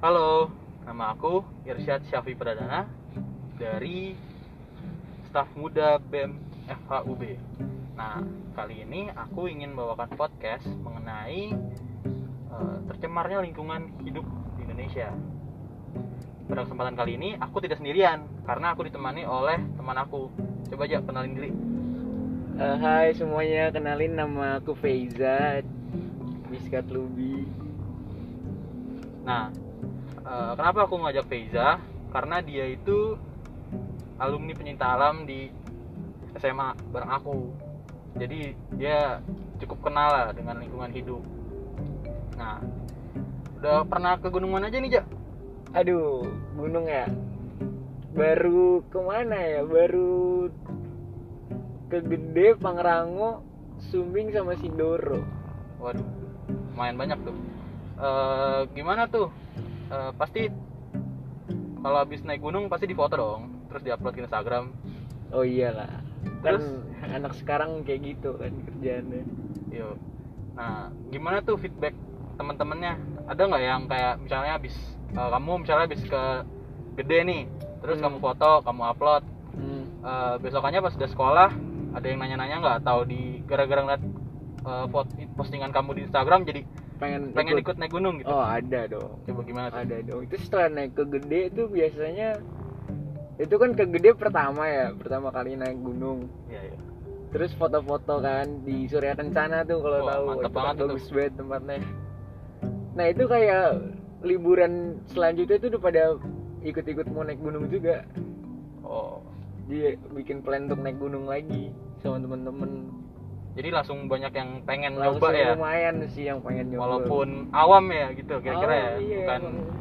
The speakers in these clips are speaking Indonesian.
Halo, nama aku Irsyad Syafi Pradana dari staf muda BEM FHUB. Nah, kali ini aku ingin bawakan podcast mengenai eh, tercemarnya lingkungan hidup di Indonesia. Pada kesempatan kali ini aku tidak sendirian karena aku ditemani oleh teman aku. Coba aja kenalin diri. Eh, hai semuanya, kenalin nama aku Feiza Miskat Lubi Nah, eh, kenapa aku ngajak Feiza? Karena dia itu alumni penyinta alam di SMA bareng aku. Jadi dia cukup kenal lah dengan lingkungan hidup. Nah, udah pernah ke gunung mana aja nih, Jak? Aduh, gunung ya Baru ke mana ya? Baru ke Gede, Pangrango, Sumbing sama Sindoro Waduh, lumayan banyak tuh. Eh, gimana tuh? Eh, pasti kalau habis naik gunung pasti difoto dong, terus diupload ke Instagram. Oh iyalah Kan Terus? anak sekarang kayak gitu kan kerjaannya Yo. Nah, gimana tuh feedback teman-temannya? Ada nggak yang kayak misalnya habis eh, kamu misalnya habis ke gede nih, terus Hmm. kamu foto, kamu upload, hmm. eh, besokannya pas udah sekolah ada yang nanya-nanya nggak? Tahu di gara-gara ngeliat foto postingan kamu di Instagram jadi Pengen, pengen ikut, naik gunung gitu. Oh ada dong Coba gimana tuh? Ada dong Itu setelah naik ke Gede itu biasanya Itu kan ke Gede pertama ya Pertama kali naik gunung Iya, iya. Terus foto-foto kan di Surya Kencana tuh kalau Wah, tahu mantep itu kan banget itu. bagus banget tempatnya. Nah itu kayak liburan selanjutnya tuh udah pada ikut-ikut mau naik gunung juga. Oh. Dia bikin plan untuk naik gunung lagi sama temen-temen. Jadi langsung banyak yang pengen Langsung nyoba ya. lumayan sih yang pengen nyoba. Walaupun awam ya gitu kira-kira Oh, ya. iya, bukan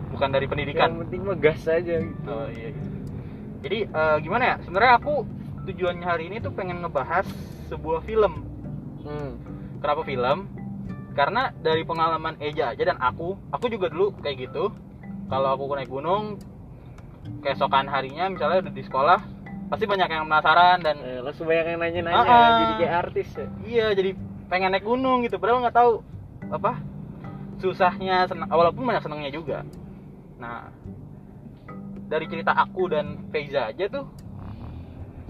bukan dari pendidikan. Yang penting mah gas aja gitu. Oh iya. gitu. Jadi eh, gimana ya? Sebenarnya aku tujuannya hari ini tuh pengen ngebahas sebuah film. Hmm. Kenapa film? Karena dari pengalaman Eja aja dan aku, aku juga dulu kayak gitu. Kalau aku naik gunung, keesokan harinya misalnya udah di sekolah, pasti banyak yang penasaran dan Eh, langsung banyak yang nanya-nanya Ah, ah. jadi kayak artis ya. iya jadi pengen naik gunung gitu. Padahal nggak tahu apa susahnya, senang, walaupun banyak senangnya juga. Nah, dari cerita aku dan Feiza aja tuh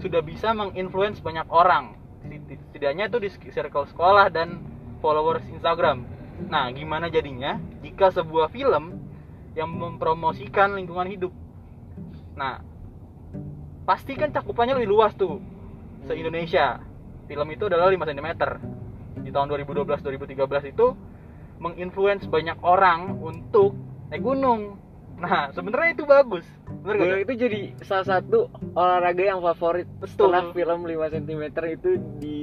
sudah bisa menginfluence banyak orang setidaknya itu di circle sekolah dan followers Instagram nah gimana jadinya jika sebuah film yang mempromosikan lingkungan hidup nah pasti kan cakupannya lebih luas tuh se Indonesia film itu adalah 5 cm di tahun 2012-2013 itu menginfluence banyak orang untuk naik gunung nah sebenarnya itu bagus bener gak? Gunung itu jadi salah satu olahraga yang favorit Betul. setelah film 5 cm itu di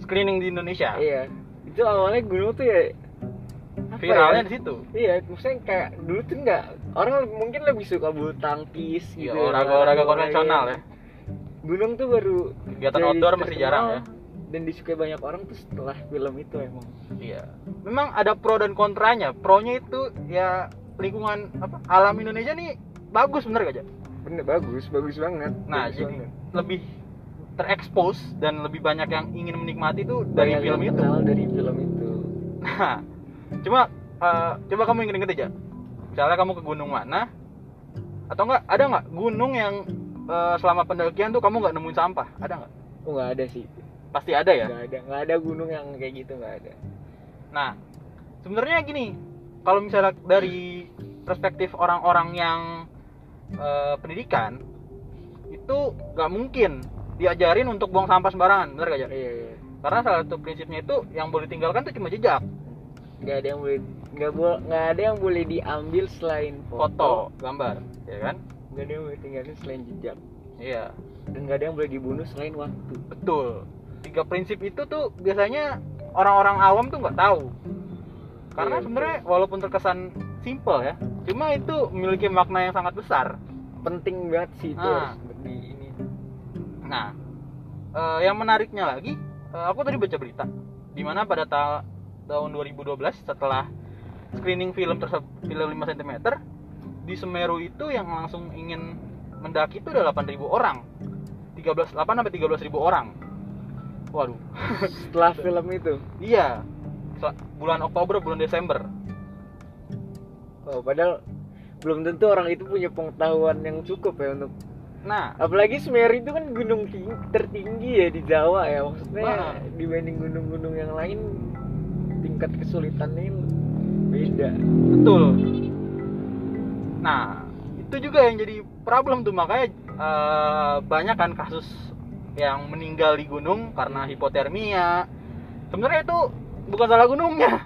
screening di Indonesia Iya. Itu awalnya gunung tuh ya viralnya ya? di situ Iya, maksudnya kayak dulu tuh enggak orang mungkin lebih suka bulu tangkis Iya, gitu. olahraga-olahraga konvensional ya. Gunung tuh baru Kegiatan outdoor masih jarang ya. Dan disukai banyak orang tuh setelah film itu emang. Iya. Memang ada pro dan kontranya. Pronya itu ya lingkungan apa alam Indonesia nih bagus bener gak, Jak? Bener bagus, bagus banget. Nah, bagus jadi banget. lebih terekspos dan lebih banyak yang ingin menikmati itu dari Banyak film yang itu. dari film itu. Nah, cuma eh, coba kamu inget-inget aja. Misalnya kamu ke gunung mana atau enggak ada nggak gunung yang eh, selama pendakian tuh kamu nggak nemuin sampah? Ada nggak? Oh, nggak ada sih. Pasti ada ya. Nggak ada, nggak ada gunung yang kayak gitu nggak ada. Nah, sebenarnya gini, kalau misalnya dari perspektif orang-orang yang eh, pendidikan itu nggak mungkin diajarin untuk buang sampah sembarangan, bener gak Jak? Iya, iya. Karena salah satu prinsipnya itu yang boleh ditinggalkan tuh cuma jejak, nggak ada yang boleh nggak boleh nggak ada yang boleh diambil selain foto, foto, gambar, ya kan? nggak ada yang boleh tinggalin selain jejak Iya, dan nggak ada yang boleh dibunuh selain waktu betul. Tiga prinsip itu tuh biasanya orang-orang awam tuh nggak tahu. Karena Iya, sebenarnya walaupun terkesan simple ya, cuma itu memiliki makna yang sangat besar. penting banget sih itu Ah. di ini Nah, eh, yang menariknya lagi, eh, aku tadi baca berita, di mana pada ta- tahun 2012 setelah screening film tersebut film 5 cm di Semeru itu yang langsung ingin mendaki itu ada 8.000 orang. 13 8 sampai 13.000 orang. Waduh. setelah film itu Iya. Bulan Oktober, bulan Desember. oh padahal belum tentu orang itu punya pengetahuan yang cukup ya untuk nah apalagi Semeru itu kan gunung tinggi, tertinggi ya di Jawa ya maksudnya Ah. dibanding gunung-gunung yang lain tingkat kesulitannya beda. Betul. Nah itu juga yang jadi problem tuh. Makanya eh, banyak kan kasus yang meninggal di gunung karena hipotermia. Sebenarnya itu bukan salah gunungnya.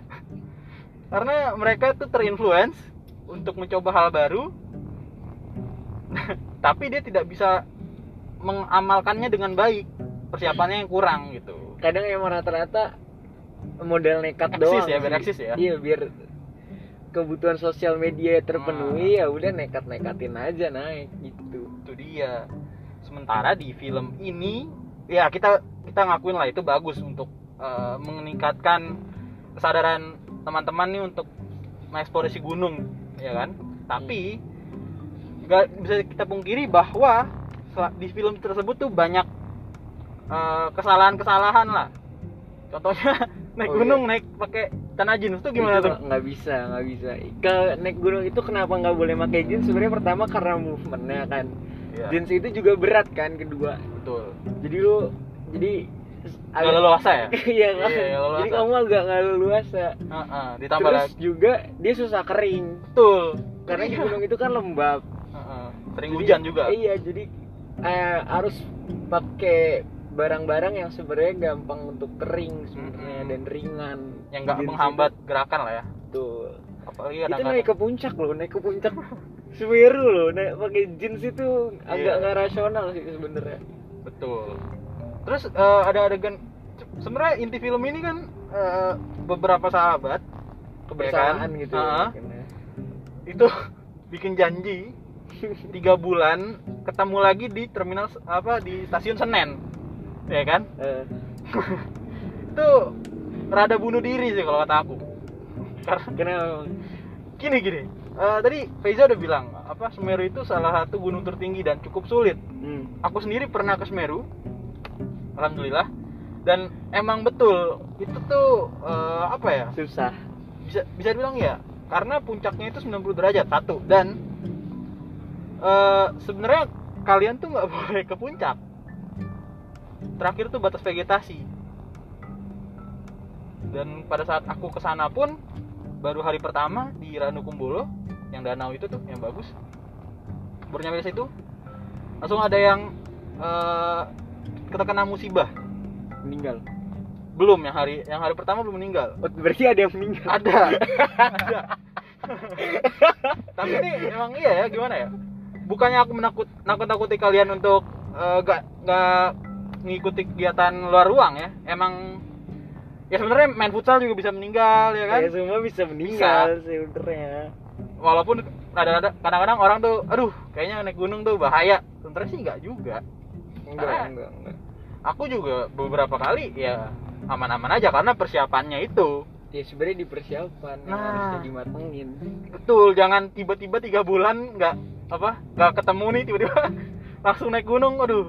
Karena mereka tuh terinfluence untuk mencoba hal baru. Tapi dia tidak bisa mengamalkannya dengan baik. Persiapannya yang kurang gitu. Kadang emang rata-rata modal nekat Eksis doang. ya, biar eksis ya. iya biar kebutuhan sosial media terpenuhi Hmm. ya udah nekat-nekatin aja naik gitu. Itu dia. Sementara di film ini ya kita kita ngakuin lah itu bagus untuk eh, meningkatkan kesadaran teman-teman nih untuk mengeksplorasi gunung ya kan? Tapi nggak bisa kita pungkiri bahwa di film tersebut tuh banyak eh, kesalahan-kesalahan lah. Contohnya naik Oh, gunung naik pakai tanah jeans tuh gimana Itu tuh? nggak bisa nggak bisa. Ke naik gunung itu kenapa nggak boleh pakai jeans? Sebenarnya pertama karena movementnya kan. Iya, jeans itu juga berat kan kedua. Betul. Jadi lu jadi nggak leluasa ya? Iya kan Iya, nggak leluasa. jadi kamu agak nggak leluasa. Heeh, ditambah terus lagi. juga dia susah kering. Betul. Karena di Iya. gunung itu kan lembab. Heeh, sering Jadi- hujan juga. iya jadi eh, harus pakai barang-barang yang sebenarnya gampang untuk kering sebenarnya Mm-mm. dan ringan yang nggak menghambat gerakan lah ya itu, tuh apalagi itu kadang-kadang naik ke puncak loh naik ke puncak Semeru loh naik pakai jeans itu agak Iya. nggak rasional sih sebenarnya betul terus eh, ada adegan sebenarnya inti film ini kan eh, beberapa sahabat kebersamaan kan? gitu Ah. ya, itu bikin janji tiga bulan ketemu lagi di terminal apa di stasiun Senen ya kan? Eh, itu rada bunuh diri sih kalau kata aku. Karena gini gini. Eh, tadi Faiza udah bilang apa Semeru itu salah satu gunung tertinggi dan cukup sulit. Hmm. aku sendiri pernah ke Semeru alhamdulillah. Dan emang betul itu tuh eh, apa ya? Susah. Bisa bisa dibilang ya karena puncaknya itu 90 derajat satu. Dan eh, sebenarnya kalian tuh nggak boleh ke puncak terakhir tuh batas vegetasi. Dan pada saat aku ke sana pun baru hari pertama di Ranukumbolo yang danau itu tuh yang bagus baru nyampe situ langsung ada yang eh, terkena musibah. Meninggal. Belum yang hari yang hari pertama belum meninggal. Oh, berarti ada yang meninggal. Ada. Ada. Tapi ini emang iya ya gimana ya? Bukannya aku menakut nakut nakuti kalian untuk eh, gak gak mengikuti kegiatan luar ruang ya. Emang ya sebenarnya main futsal juga bisa meninggal ya kan? Ya semua bisa meninggal sebenarnya. Walaupun ada kadang-kadang orang tuh aduh kayaknya naik gunung tuh bahaya. Sebenarnya sih nggak juga. Enggak enggak enggak. aku juga beberapa kali ya aman-aman aja karena persiapannya itu. Ya sebenarnya di persiapan yang Nah. harusnya dimatengin. Betul jangan tiba-tiba tiga bulan nggak apa nggak ketemu nih tiba-tiba langsung naik gunung aduh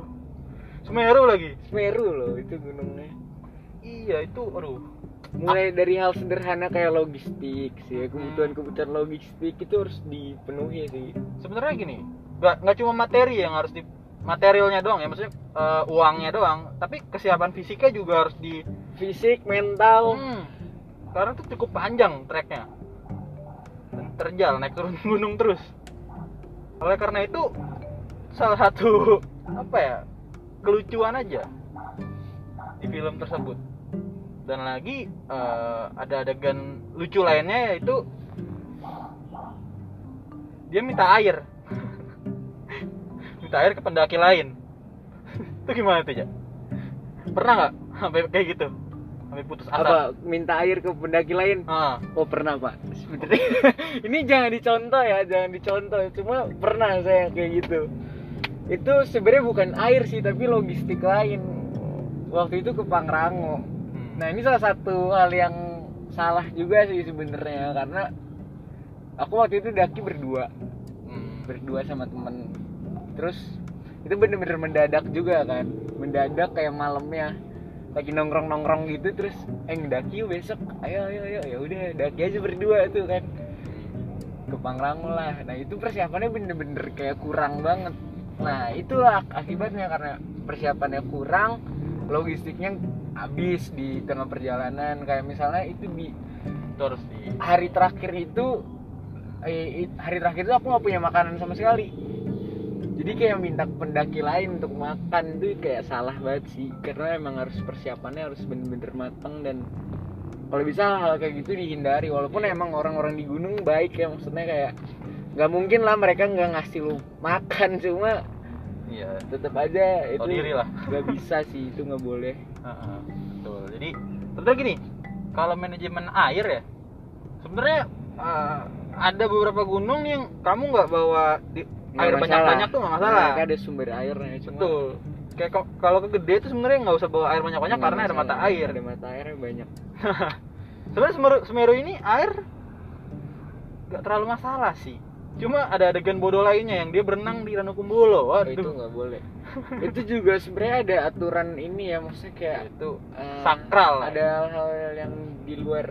Semeru lagi. Semeru loh itu gunungnya. Iya itu aduh. Mulai dari hal sederhana kayak logistik sih. Kebutuhan-kebutuhan logistik itu harus dipenuhi sih. Sebenarnya gini nggak nggak cuma materi yang harus di materialnya doang ya maksudnya eh, uangnya doang. Tapi kesiapan fisiknya juga harus di fisik mental. Hmm, karena itu cukup panjang treknya. Dan terjal naik turun gunung terus. Oleh karena itu salah satu apa ya kelucuan aja di film tersebut. Dan lagi eh, ada adegan lucu lainnya yaitu dia minta air. Minta air ke pendaki lain. Itu gimana tuh ya pernah nggak? Sampai kayak gitu. Sampai putus asa. Apa minta air ke pendaki lain? Ah, oh pernah pak. Sebenarnya ini jangan dicontoh ya jangan dicontoh. Cuma pernah saya kayak gitu itu sebenarnya bukan air sih tapi logistik lain. Waktu itu ke Pangrango. Hmm. Nah ini salah satu hal yang salah juga sih sebenarnya karena aku waktu itu daki berdua, Hmm. berdua sama temen. Terus itu bener-bener mendadak juga kan, mendadak kayak malamnya. Lagi nongkrong nongkrong gitu terus eh yuk besok. Ayo ayo ayo. Ya udah daki aja berdua tuh kan. Ke Pangrango lah. Nah itu persiapannya bener-bener kayak kurang banget nah itulah akibatnya karena persiapannya kurang logistiknya habis di tengah perjalanan. Kayak misalnya itu di itu harus di hari terakhir itu eh, hari terakhir itu aku nggak punya makanan sama sekali. Jadi kayak minta pendaki lain untuk makan itu kayak salah banget sih. Karena emang harus persiapannya harus bener-bener matang dan kalau bisa hal kayak gitu dihindari. Walaupun emang orang-orang di gunung baik ya maksudnya kayak nggak mungkin lah mereka nggak ngasih lu makan cuma iya tetap aja itu diri lah. nggak bisa sih itu nggak boleh. Heeh, betul. Jadi sebenarnya gini kalau manajemen air ya sebenarnya eh, ada beberapa gunung yang kamu nggak bawa di, Nggak air masalah. banyak-banyak tuh nggak masalah. Mereka ada sumber airnya cuma betul. Kayak kalau ke gede itu sebenarnya nggak usah bawa air banyak-banyak karena ada mata masalah. air. Ada mata airnya banyak. Sebenarnya Semeru, Semeru ini air nggak terlalu masalah sih cuma ada adegan bodoh lainnya yang dia berenang di Ranukumbolo Oh, itu nggak boleh itu juga sebenarnya ada aturan ini ya maksudnya kayak itu eh, sakral lah. ada hal-hal yang di luar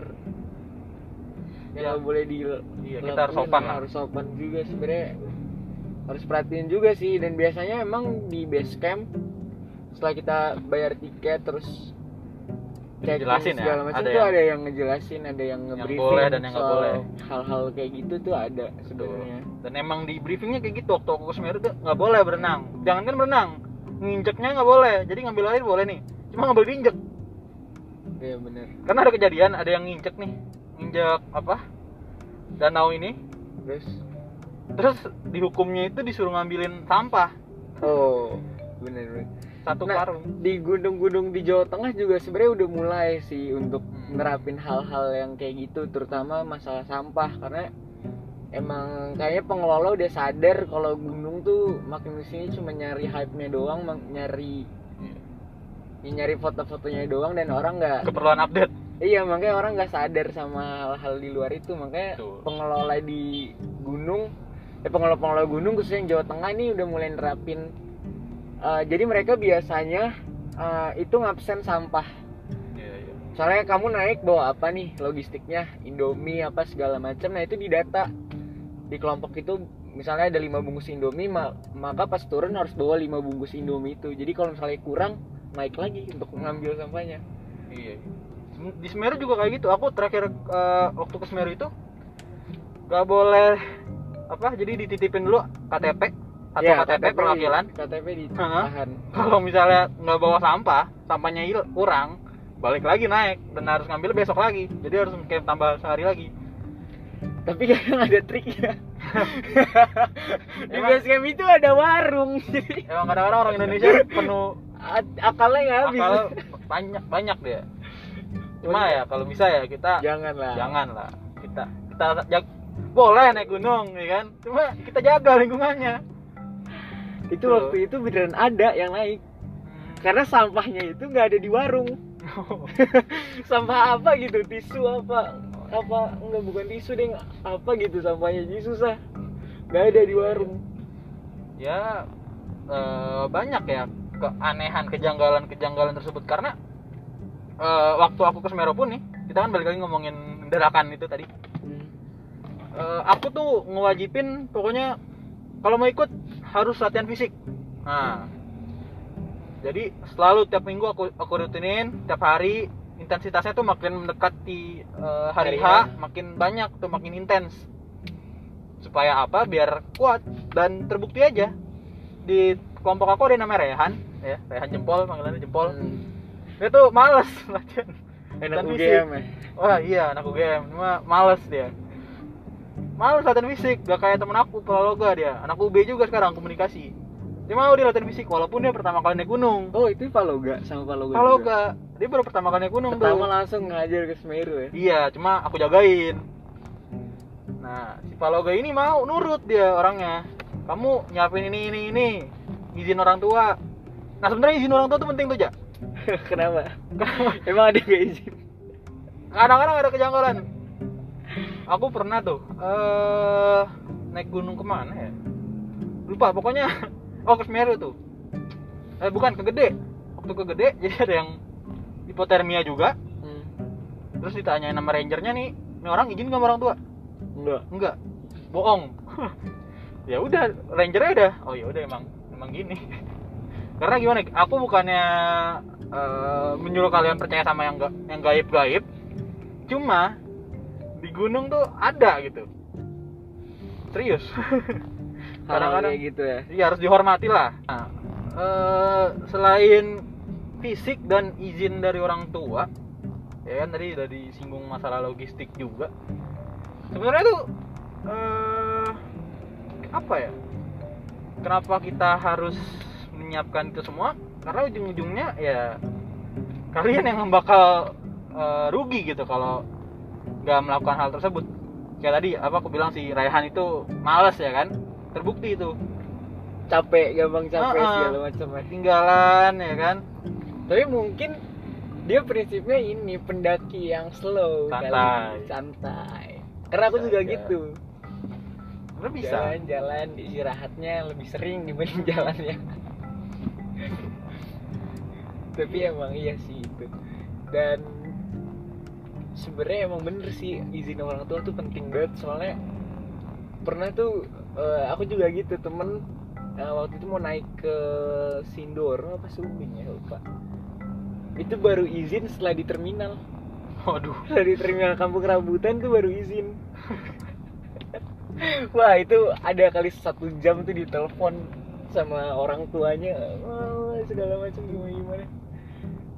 yang Ya. boleh di Iya, kita harus sopan lah. harus sopan juga sebenarnya harus perhatiin juga sih dan biasanya emang di base camp setelah kita bayar tiket terus Dijelasin ya, segala macam ada tuh yang- ada yang ngejelasin ada yang nge-briefing boleh dan yang nggak boleh. hal-hal kayak gitu tuh ada sebenarnya. Dan emang di briefingnya kayak gitu waktu aku ke Semeru tuh nggak boleh berenang. Jangan kan berenang nginjeknya nggak boleh. Jadi ngambil air boleh nih cuma nggak boleh diinjek. Iya bener. Karena ada kejadian ada yang nginjek nih nginjek apa danau ini. Terus? Terus dihukumnya itu disuruh ngambilin sampah. Oh bener bener satu Nah, karung. di gunung-gunung di Jawa Tengah juga sebenarnya udah mulai sih untuk Hmm. nerapin hal-hal yang kayak gitu terutama masalah sampah. Karena emang kayaknya pengelola udah sadar kalau gunung tuh makin ke sini cuma nyari hype-nya doang nyari ya nyari foto-fotonya doang dan orang nggak keperluan update. Iya makanya orang nggak sadar sama hal-hal di luar itu. Makanya Betul. pengelola di gunung ya pengelola pengelola gunung khususnya yang Jawa Tengah ini udah mulai nerapin eh, jadi mereka biasanya eh, itu ngabsen sampah Iya, iya. soalnya kamu naik bawa apa nih logistiknya Indomie apa segala macam nah itu didata di kelompok itu misalnya ada lima bungkus Indomie ma- maka pas turun harus bawa lima bungkus Indomie itu jadi kalau misalnya kurang naik lagi untuk mengambil sampahnya Iya. Sem- Di Semeru juga kayak gitu. Aku terakhir eh, waktu ke Semeru itu nggak boleh apa? Jadi dititipin dulu KTP atau Ya, KTP, perwakilan. KTP ditahan. Kalau misalnya nggak bawa sampah, sampahnya hil kurang, balik lagi naik dan harus ngambil besok lagi. Jadi harus kayak tambah sehari lagi. tapi kadang ada triknya. Di base camp itu ada warung. Emang kadang-kadang orang Indonesia penuh akalnya nggak habis. akal banyak banyak dia. Cuma ya kalau bisa ya kita jangan lah jangan lah kita kita jag- boleh naik gunung ya kan? Cuma kita jaga lingkungannya itu Betul. waktu itu beneran ada yang naik. Karena sampahnya itu nggak ada di warung. Sampah apa gitu? Tisu apa? Apa? Enggak bukan tisu deh. Apa gitu sampahnya? Jadi susah. Nggak ada di warung. Ya eh, banyak ya keanehan kejanggalan kejanggalan tersebut. Karena eh, waktu aku ke Semeru pun nih kita kan balik lagi ngomongin derakan itu tadi. Eh, aku tuh ngewajibin pokoknya kalau mau ikut harus latihan fisik. Nah jadi selalu tiap minggu aku aku rutinin tiap hari. Intensitasnya tuh makin mendekati eh, hari Hari H makin banyak tuh makin intens. Supaya apa? Biar kuat dan terbukti aja. Di kelompok aku ada yang namanya Rehan ya. Rehan jempol panggilannya jempol. Hmm. dia tuh males latihan enak UGM ya. Wah iya anak UGM, cuma males dia Males latihan fisik, gak kayak temen aku, Praloga dia. Anak UB juga sekarang, komunikasi. Dia mau dia latihan fisik, walaupun dia pertama kali naik gunung. Oh itu Paloga sama Paloga juga? Praloga, dia baru pertama kali naik gunung pertama tuh. langsung ngajar ke Semeru ya? Iya, cuma aku jagain. Nah, si Paloga ini mau nurut dia orangnya. Kamu nyiapin ini, ini, ini. Izin orang tua. Nah sebenarnya izin orang tua tuh penting tuh, Ja. Kenapa? Emang ada nggak izin? Kadang-kadang ada kejanggalan aku pernah tuh eh naik gunung ke mana ya? Lupa pokoknya oh ke Semeru tuh. Eh bukan ke Gede. Waktu ke Gede jadi ada yang hipotermia juga. Hmm. terus ditanyain sama rangernya nih ini orang izin gak sama orang tua? Enggak enggak bohong. Ya udah rangernya udah oh ya udah emang emang gini. Karena gimana aku bukannya eh, menyuruh kalian percaya sama yang ga, yang gaib gaib cuma di gunung tuh ada gitu serius Kadang-kadang- kayak gitu ya Iya harus dihormati lah. Nah, eh, selain fisik dan izin dari orang tua, ya kan tadi udah disinggung masalah logistik juga. Sebenarnya tuh eh, apa ya? Kenapa kita harus menyiapkan itu semua? Karena ujung-ujungnya ya kalian yang bakal eh, rugi gitu kalau nggak melakukan hal tersebut. Kayak tadi apa aku bilang si Raihan itu males ya kan? Terbukti itu capek gampang capek ah. segala macam ya. tinggalan ya kan tapi mungkin dia prinsipnya ini pendaki yang slow kali. Santai. santai karena aku juga gitu Sebenarnya bisa jalan-jalan istirahatnya lebih sering dibanding jalannya tapi emang iya sih itu dan sebenarnya emang bener sih izin orang tua tuh penting banget. Soalnya pernah tuh eh, aku juga gitu temen eh, waktu itu mau naik ke Sindoro apa Subing ya lupa. Itu baru izin setelah di terminal. Waduh. Dari terminal kampung rambutan tuh baru izin. Wah itu ada kali satu jam tuh ditelepon sama orang tuanya. Wah segala macam gimana gimana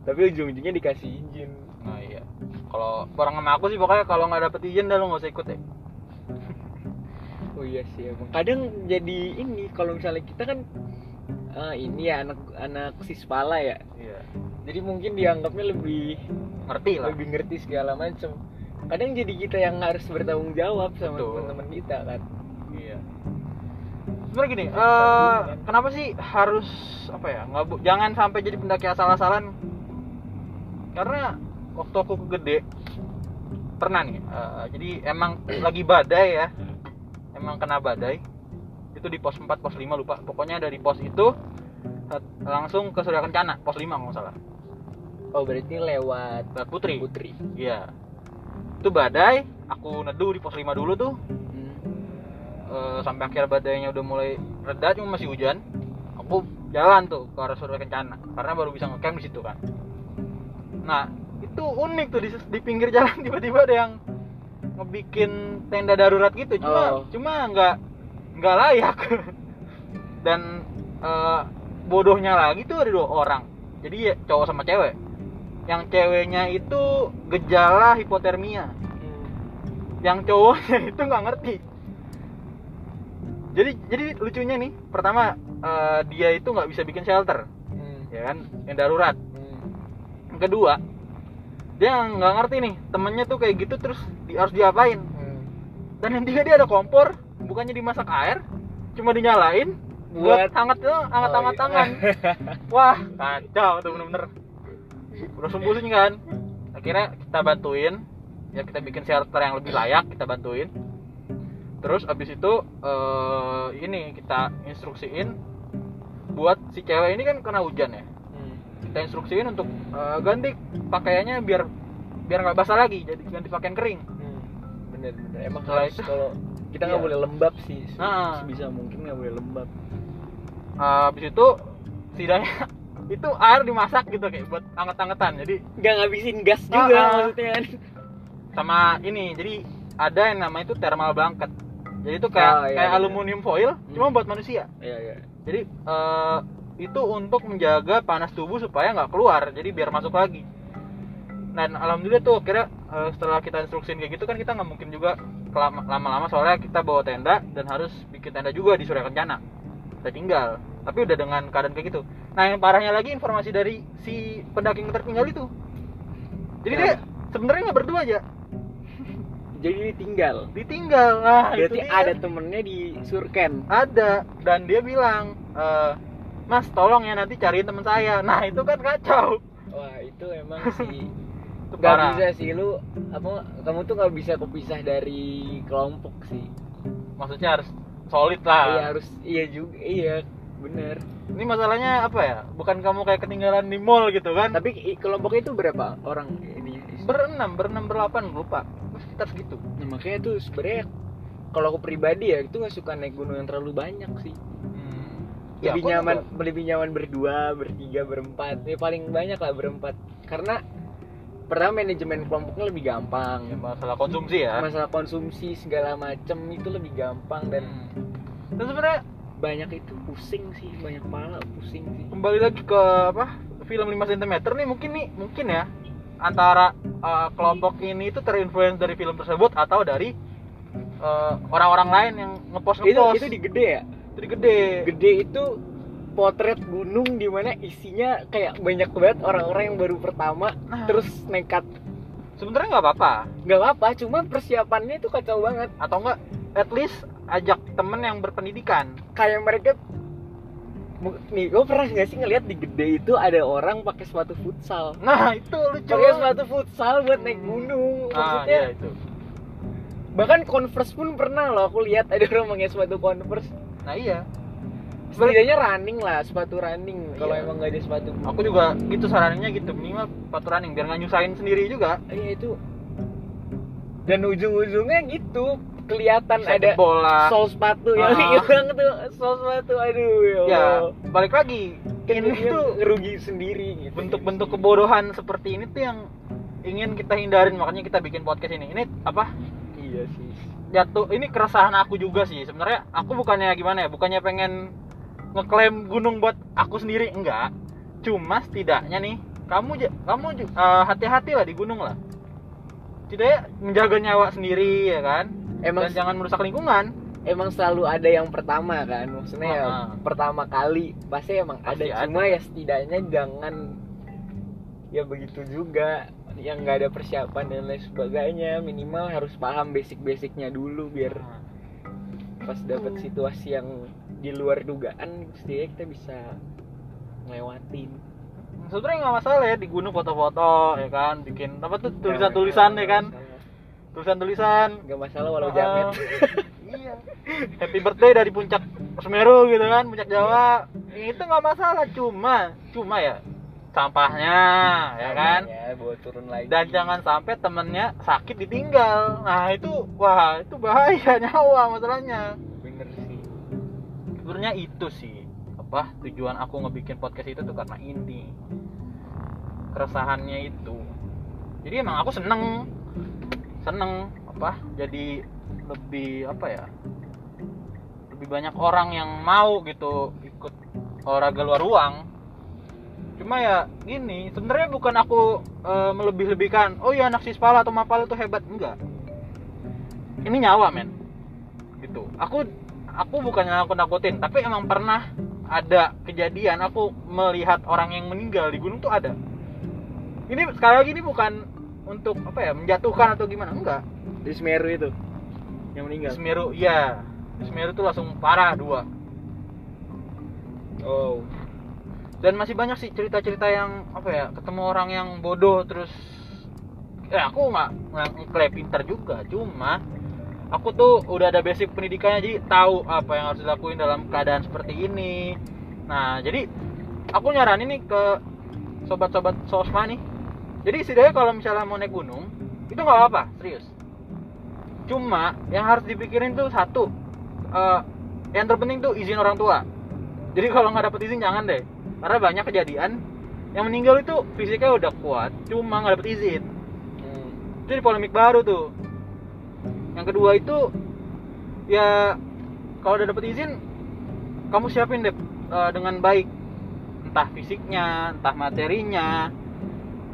tapi ujung-ujungnya dikasih izin nah iya. Kalau orang sama aku sih pokoknya kalau nggak dapet izin dah lo nggak usah ikut ya. Oh iya sih emang. Kadang jadi ini kalau misalnya kita kan eh, ini ya anak anak sispala ya. Iya. Jadi mungkin dianggapnya lebih ngerti lah. lebih ngerti segala macam kadang jadi kita yang harus bertanggung jawab sama teman-teman kita kan. Iya. Sebenarnya gini eh kenapa sih harus apa ya nggak jangan sampai jadi pendaki asal-asalan? Karena waktu aku ke gede pernah nih eh, jadi emang lagi badai ya. Emang kena badai. Itu di pos 4 pos 5 lupa. Pokoknya dari pos itu eh, langsung ke Surya Kencana pos 5 kalau nggak salah. Oh berarti lewat Putri. Putri. Iya. Itu badai aku neduh di pos 5 dulu tuh. Hmm. Eh, sampai akhir badainya udah mulai reda cuma masih hujan. Aku jalan tuh ke arah Surya Kencana karena baru bisa ngecamp di situ kan. Nah itu unik tuh di, di pinggir jalan tiba-tiba ada yang ngebikin tenda darurat gitu cuma Oh. cuma nggak nggak layak dan eh, bodohnya lagi tuh ada dua orang jadi ya cowok sama cewek yang ceweknya itu gejala hipotermia Hmm. yang cowoknya itu nggak ngerti jadi jadi lucunya nih pertama eh, dia itu nggak bisa bikin shelter Hmm. ya kan yang darurat Hmm. yang kedua dia nggak ngerti nih temennya tuh kayak gitu terus di, harus diapain Hmm. dan yang tiga dia ada kompor bukannya dimasak air cuma dinyalain buat Buat- hangat tuh hangat hangat Oh, iya. tangan wah kacau tuh bener-bener udah sembusing kan akhirnya kita bantuin ya kita bikin shelter yang lebih layak kita bantuin terus abis itu eh, ini kita instruksiin buat si cewek ini kan kena hujan ya. Kita instruksiin untuk eh, ganti pakaiannya biar biar nggak basah lagi jadi ganti pakaian kering Hmm. bener bener emang Setelah harus itu- kalau kita nggak Iya. boleh lembab sih Ah. sebisa mungkin nggak boleh lembab Eh, habis itu setidaknya itu air dimasak gitu kayak buat anget-angetan jadi nggak ngabisin gas juga ah. maksudnya kan sama ini jadi ada yang namanya itu thermal blanket jadi itu kayak Oh, iya, kayak iya. aluminium foil cuma buat manusia iya iya jadi eh, itu untuk menjaga panas tubuh supaya nggak keluar jadi biar masuk lagi. Dan alhamdulillah tuh kira setelah kita instruksiin kayak gitu kan kita nggak mungkin juga lama-lama soalnya kita bawa tenda dan harus bikin tenda juga di Surya Kencana. Kita tinggal tapi udah dengan keadaan kayak gitu. Nah yang parahnya lagi informasi dari si pendaki yang tertinggal itu. Jadi Ya. dia sebenarnya nggak berdua aja. Jadi ditinggal. Ditinggal. Itu berarti dia. ada temennya di surken. Ada. Dan dia bilang "Eh, mas tolong ya nanti cariin teman saya. Nah itu kan kacau. Wah itu emang sih. Itu nggak bisa sih lu apa kamu tuh nggak bisa kepisah dari kelompok sih. Maksudnya harus solid lah. Iya harus iya juga iya bener. Ini masalahnya apa ya? Bukan kamu kayak ketinggalan di mall gitu kan? Tapi kelompoknya itu berapa orang ini? Berenam berenam berlapan lupa. Sekitar segitu Nah, makanya tuh sebenarnya kalau aku pribadi ya itu nggak suka naik gunung yang terlalu banyak sih. Ya, lebih nyaman juga. lebih nyaman berdua bertiga berempat. Ya paling banyak lah berempat. Karena pertama manajemen kelompoknya lebih gampang. Ya, masalah konsumsi ya. Masalah konsumsi segala macem itu lebih gampang dan Hmm. dan sebenarnya banyak itu pusing sih banyak pala pusing sih. kembali lagi ke apa film 5 cm nih mungkin nih mungkin ya antara uh, kelompok ini itu terinfluence dari film tersebut atau dari uh, orang-orang lain yang ngepost itu ngepost itu di gede ya jadi gede. Gede itu potret gunung di mana isinya kayak banyak banget orang-orang yang baru pertama Nah. terus nekat. Sebenarnya nggak apa-apa. Nggak apa cuma persiapannya itu kacau banget. Atau enggak at least ajak temen yang berpendidikan. Kayak mereka nih gue pernah nggak sih ngeliat di gede itu ada orang pakai sepatu futsal? Nah itu lucu pakai sepatu futsal buat naik gunung ah maksudnya iya itu. Bahkan converse pun pernah loh aku lihat ada orang pakai sepatu converse nah iya. Setidaknya running lah sepatu running kalau Iya. emang nggak ada sepatu. Aku juga gitu sarannya gitu minimal sepatu running biar nggak nyusahin sendiri juga. Iya itu. Dan ujung-ujungnya gitu kelihatan Bisa ada jebol lah. sol sepatu yang Ah. hilang tuh sol sepatu aduh ya, ya balik lagi Kan ini tuh rugi sendiri gitu. bentuk-bentuk kebodohan seperti ini tuh yang ingin kita hindarin makanya kita bikin podcast ini. Ini apa? Iya sih jatuh ini keresahan aku juga sih. Sebenarnya aku bukannya gimana ya bukannya pengen ngeklaim gunung buat aku sendiri enggak. Cuma setidaknya nih kamu kamu eh, hati-hati lah di gunung lah. Setidaknya menjaga nyawa sendiri ya kan? Emang dan jangan merusak lingkungan. Emang selalu ada yang pertama kan maksudnya ya pertama kali. Pasti emang Pasti ada cuma ada. ya setidaknya jangan ya begitu juga yang nggak ada persiapan dan lain sebagainya minimal harus paham basic-basicnya dulu biar Nah, pas dapet situasi yang di luar dugaan setidaknya kita bisa ngelewatin. Sebenarnya nggak masalah ya di gunung foto-foto ya kan bikin apa tuh tulisan-tulisan ya kan? tulisan-tulisan. Nggak masalah walau Ah, jamet iya. Happy birthday dari puncak Semeru gitu kan puncak Jawa. Itu nggak masalah cuma cuma ya sampahnya ya kan? ya bawa turun lagi. Dan jangan sampai temennya sakit ditinggal. Nah itu wah itu bahaya nyawa masalahnya. Bener sih. Sebenarnya itu sih apa tujuan aku ngebikin podcast itu tuh karena ini. Keresahannya itu. Jadi emang aku seneng. Seneng apa jadi lebih apa ya lebih banyak orang yang mau gitu ikut olahraga luar ruang cuma ya gini sebenarnya bukan aku eh, melebih-lebihkan oh ya anak sispala atau mapala itu hebat. Enggak. Ini nyawa men. Gitu. Aku aku bukannya aku nakutin tapi emang pernah ada kejadian aku melihat orang yang meninggal di gunung tuh ada. Ini sekali lagi ini bukan untuk apa ya menjatuhkan atau gimana. Enggak. Di Semeru itu yang meninggal. Semeru di Semeru tuh langsung parah dua. Oh dan masih banyak sih cerita-cerita yang apa ya ketemu orang yang bodoh terus ya aku nggak ngeklaim pintar juga. Cuma aku tuh udah ada basic pendidikannya jadi tahu apa yang harus dilakuin dalam keadaan seperti ini. Nah jadi aku nyaranin nih ke sobat-sobat sosma nih. Jadi setidaknya kalau misalnya mau naik gunung itu nggak apa-apa serius. Cuma yang harus dipikirin tuh satu eh, yang terpenting tuh izin orang tua. Jadi kalau nggak dapet izin jangan deh karena banyak kejadian yang meninggal itu fisiknya udah kuat cuma nggak dapet izin. Hmm. itu jadi polemik baru tuh. Yang kedua itu ya kalau udah dapet izin kamu siapin deh eh, dengan baik. Entah fisiknya entah materinya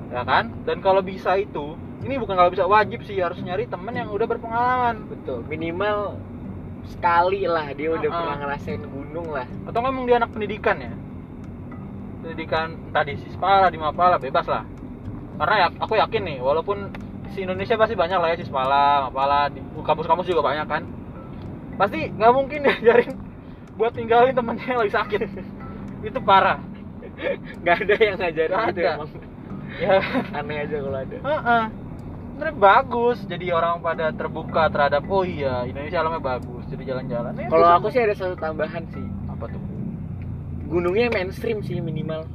ya kan? Dan kalau bisa itu ini bukan kalau bisa wajib sih harus nyari temen yang udah berpengalaman. Betul minimal sekali lah dia udah Uh-uh. pernah ngerasain gunung lah. Atau nggak emang dia anak pendidikan ya pendidikan entah di Sispala di Mapala bebas lah. Karena ya aku yakin nih walaupun di Indonesia pasti banyak lah ya Sispala Mapala di kampus-kampus juga banyak kan. Pasti nggak mungkin diajarin buat tinggalin temennya yang lagi sakit. Itu parah. Nggak ada yang ngajarin Nggak gitu ada. emang. Ya. Aneh aja kalau ada. Heeh. Sebenarnya bagus jadi orang pada terbuka terhadap oh iya Indonesia alamnya bagus jadi jalan-jalan. Ya, kalau aku sih ada satu tambahan sih. Apa tuh gunungnya mainstream sih minimal.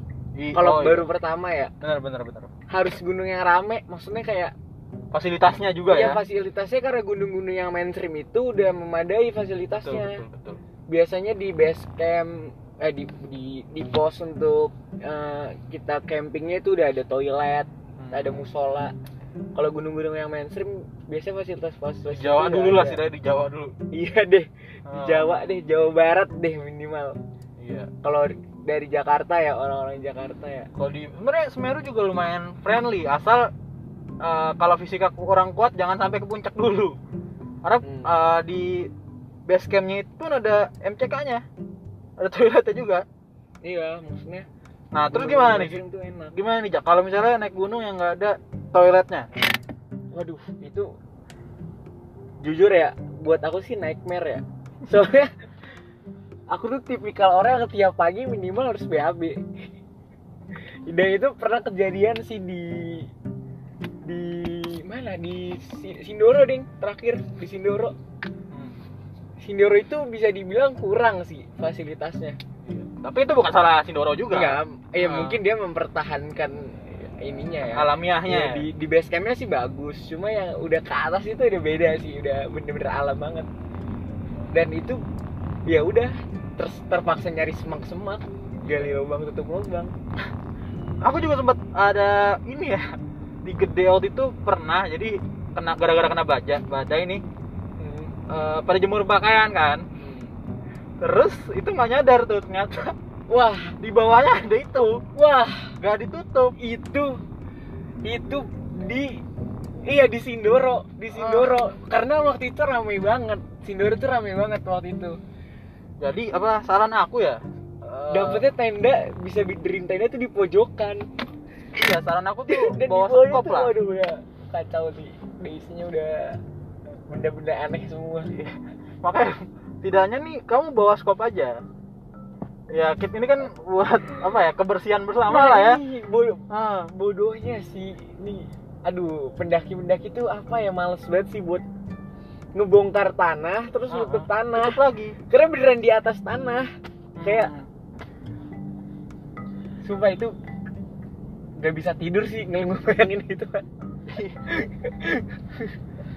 Kalau oh, baru iya. pertama ya. Benar benar benar. Harus gunung yang rame maksudnya kayak fasilitasnya juga Iya, ya? fasilitasnya karena gunung-gunung yang mainstream itu udah memadai betul, fasilitasnya. Betul, betul. biasanya di base camp eh di di, di pos untuk eh, kita campingnya itu udah ada toilet Hmm. ada musola. Kalau gunung-gunung yang mainstream biasanya fasilitas fasilitas Di Jawa dulu lah sih di Jawa dulu. Iya deh. Di Ah. Jawa deh Jawa Barat deh minimal iya. Kalau dari Jakarta ya orang-orang Jakarta ya. Kalau di sebenarnya Semeru juga lumayan friendly. Asal eh, kalau fisika kurang kuat jangan sampai ke puncak dulu. Karena Hmm. eh, di base campnya itu ada MCK-nya ada toiletnya juga. Iya maksudnya. Nah terus gimana nih? Enak. Gimana nih Jak kalau misalnya naik gunung yang nggak ada toiletnya? Waduh itu jujur ya buat aku sih nightmare ya. Soalnya aku tuh tipikal orang yang tiap pagi minimal harus BAB dan itu pernah kejadian sih di di mana? Di Si- Sindoro ding. Terakhir di Sindoro. Sindoro itu bisa dibilang kurang sih fasilitasnya. Tapi itu bukan salah Sindoro juga. Enggak ya mungkin dia mempertahankan ininya ya. Alamiahnya. Iya, di di base campnya sih bagus. Cuma yang udah ke atas itu udah beda sih. Udah bener-bener alam banget. Dan itu ya udah terus terpaksa nyari semak-semak gali lubang tutup lubang. Aku juga sempat ada ini ya di gede waktu itu pernah jadi kena gara-gara kena baja badai nih Hmm. eh, pada jemur pakaian kan. Terus itu nggak nyadar tuh ternyata. Wah di bawahnya ada itu. Wah. Nggak ditutup. Itu. Itu di iya di Sindoro di Sindoro. Karena waktu itu ramai banget. Sindoro tuh ramai banget waktu itu jadi apa saran aku ya eh, dapetnya tenda bisa bikin tenda tuh di pojokan. Iya saran aku tuh bawa di itu, lah. waduh udah kacau sih. Udah isinya udah benda-benda aneh semua makanya tidaknya nih kamu bawa skop aja. Ya kit ini kan buat apa ya kebersihan bersama lah ya. Ih, bo- ah, bodohnya sih. Nih aduh pendaki-pendaki tuh apa ya males banget sih buat ngebongkar tanah terus nutup ah. tanah Tutup lagi karena beneran di atas tanah Kayak- Hmm. sumpah itu nggak bisa tidur sih ngebayangin itu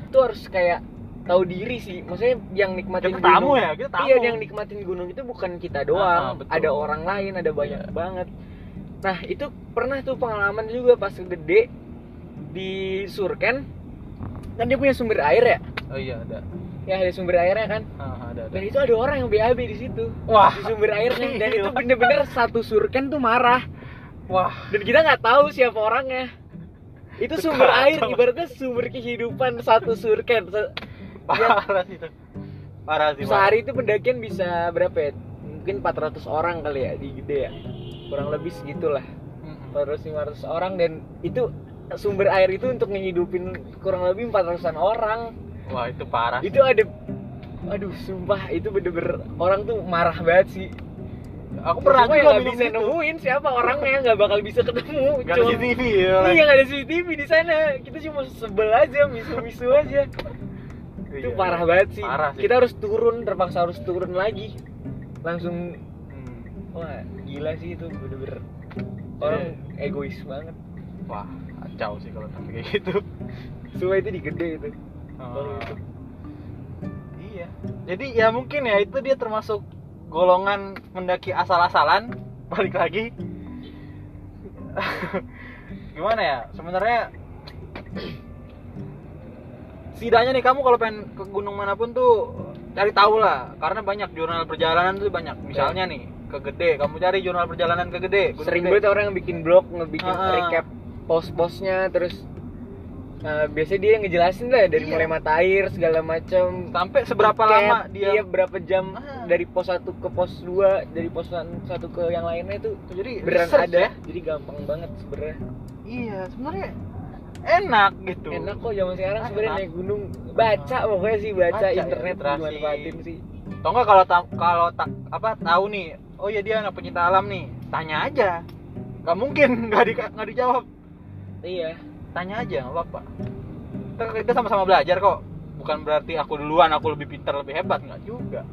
itu harus kayak tahu diri sih maksudnya yang nikmatin kita tamu gunung ya kita tamu Iya, yang nikmatin gunung itu bukan kita doang, Ah, betul. ada orang lain, ada banyak Iya. banget. Nah, itu pernah tuh pengalaman juga pas gede di Surken. Kan dia punya sumber air ya? oh iya ada Ya ada sumber airnya kan. ah, ada ada Dan itu ada orang yang BAB di situ. wah Di sumber airnya dan itu bener-bener satu Surken tuh marah. wah Dan kita nggak tahu siapa orangnya. Itu sumber kacau. air ibaratnya sumber kehidupan satu Surken. Se- parah sih itu parah sih. Sehari itu pendakian bisa berapa ya? Mungkin 400 orang kali ya di gede ya. Kurang lebih segitulah. 400 500 orang dan itu sumber air itu untuk ngehidupin kurang lebih 400-an orang. wah itu parah Itu ada aduh sumpah itu bener-bener orang tuh marah banget sih. aku pernah Cuma yang bisa itu nemuin siapa orangnya nggak bakal bisa ketemu. nggak ada CCTV ya Iya nggak ada CCTV di sana. Kita cuma sebel aja, misu-misu aja. Itu Iya, parah iya. banget sih. parah sih Kita harus turun, terpaksa harus turun lagi. Langsung Hmm. wah gila sih itu bener-bener orang egois banget. wah kacau sih kalau sampai kayak gitu Semua itu digede itu. Oh. Iya. Jadi ya mungkin ya itu dia termasuk golongan mendaki asal-asalan. Balik lagi. Gimana ya? Sebenarnya setidaknya nih kamu kalau pengen ke gunung mana pun tuh cari tahu lah karena banyak jurnal perjalanan tuh banyak misalnya nih ke gede kamu cari jurnal perjalanan ke gede Gunung Sering Gede. banget orang yang bikin blog, ngebikin ah. recap pos-posnya terus eh, biasanya dia ngejelasin lah dari Iya. mulai mata air segala macam sampai seberapa Tiket, lama dia iya berapa jam Ah. dari pos satu ke pos 2 dari pos satu ke yang lainnya itu jadi research ada ya. jadi gampang banget sebenarnya iya sebenarnya enak gitu enak kok zaman sekarang Ah, sebenarnya naik gunung baca pokoknya sih baca, Baca ya, internet literasi. dimanfaatin sih Atau enggak kalau ta- kalau ta- apa tahu nih, oh ya dia anak pencinta alam nih, tanya aja. Gak mungkin nggak di nggak dijawab. Iya Tanya aja nggak apa-apa. Kita, kita sama-sama belajar kok. Bukan berarti aku duluan, aku lebih pintar, lebih hebat nggak juga.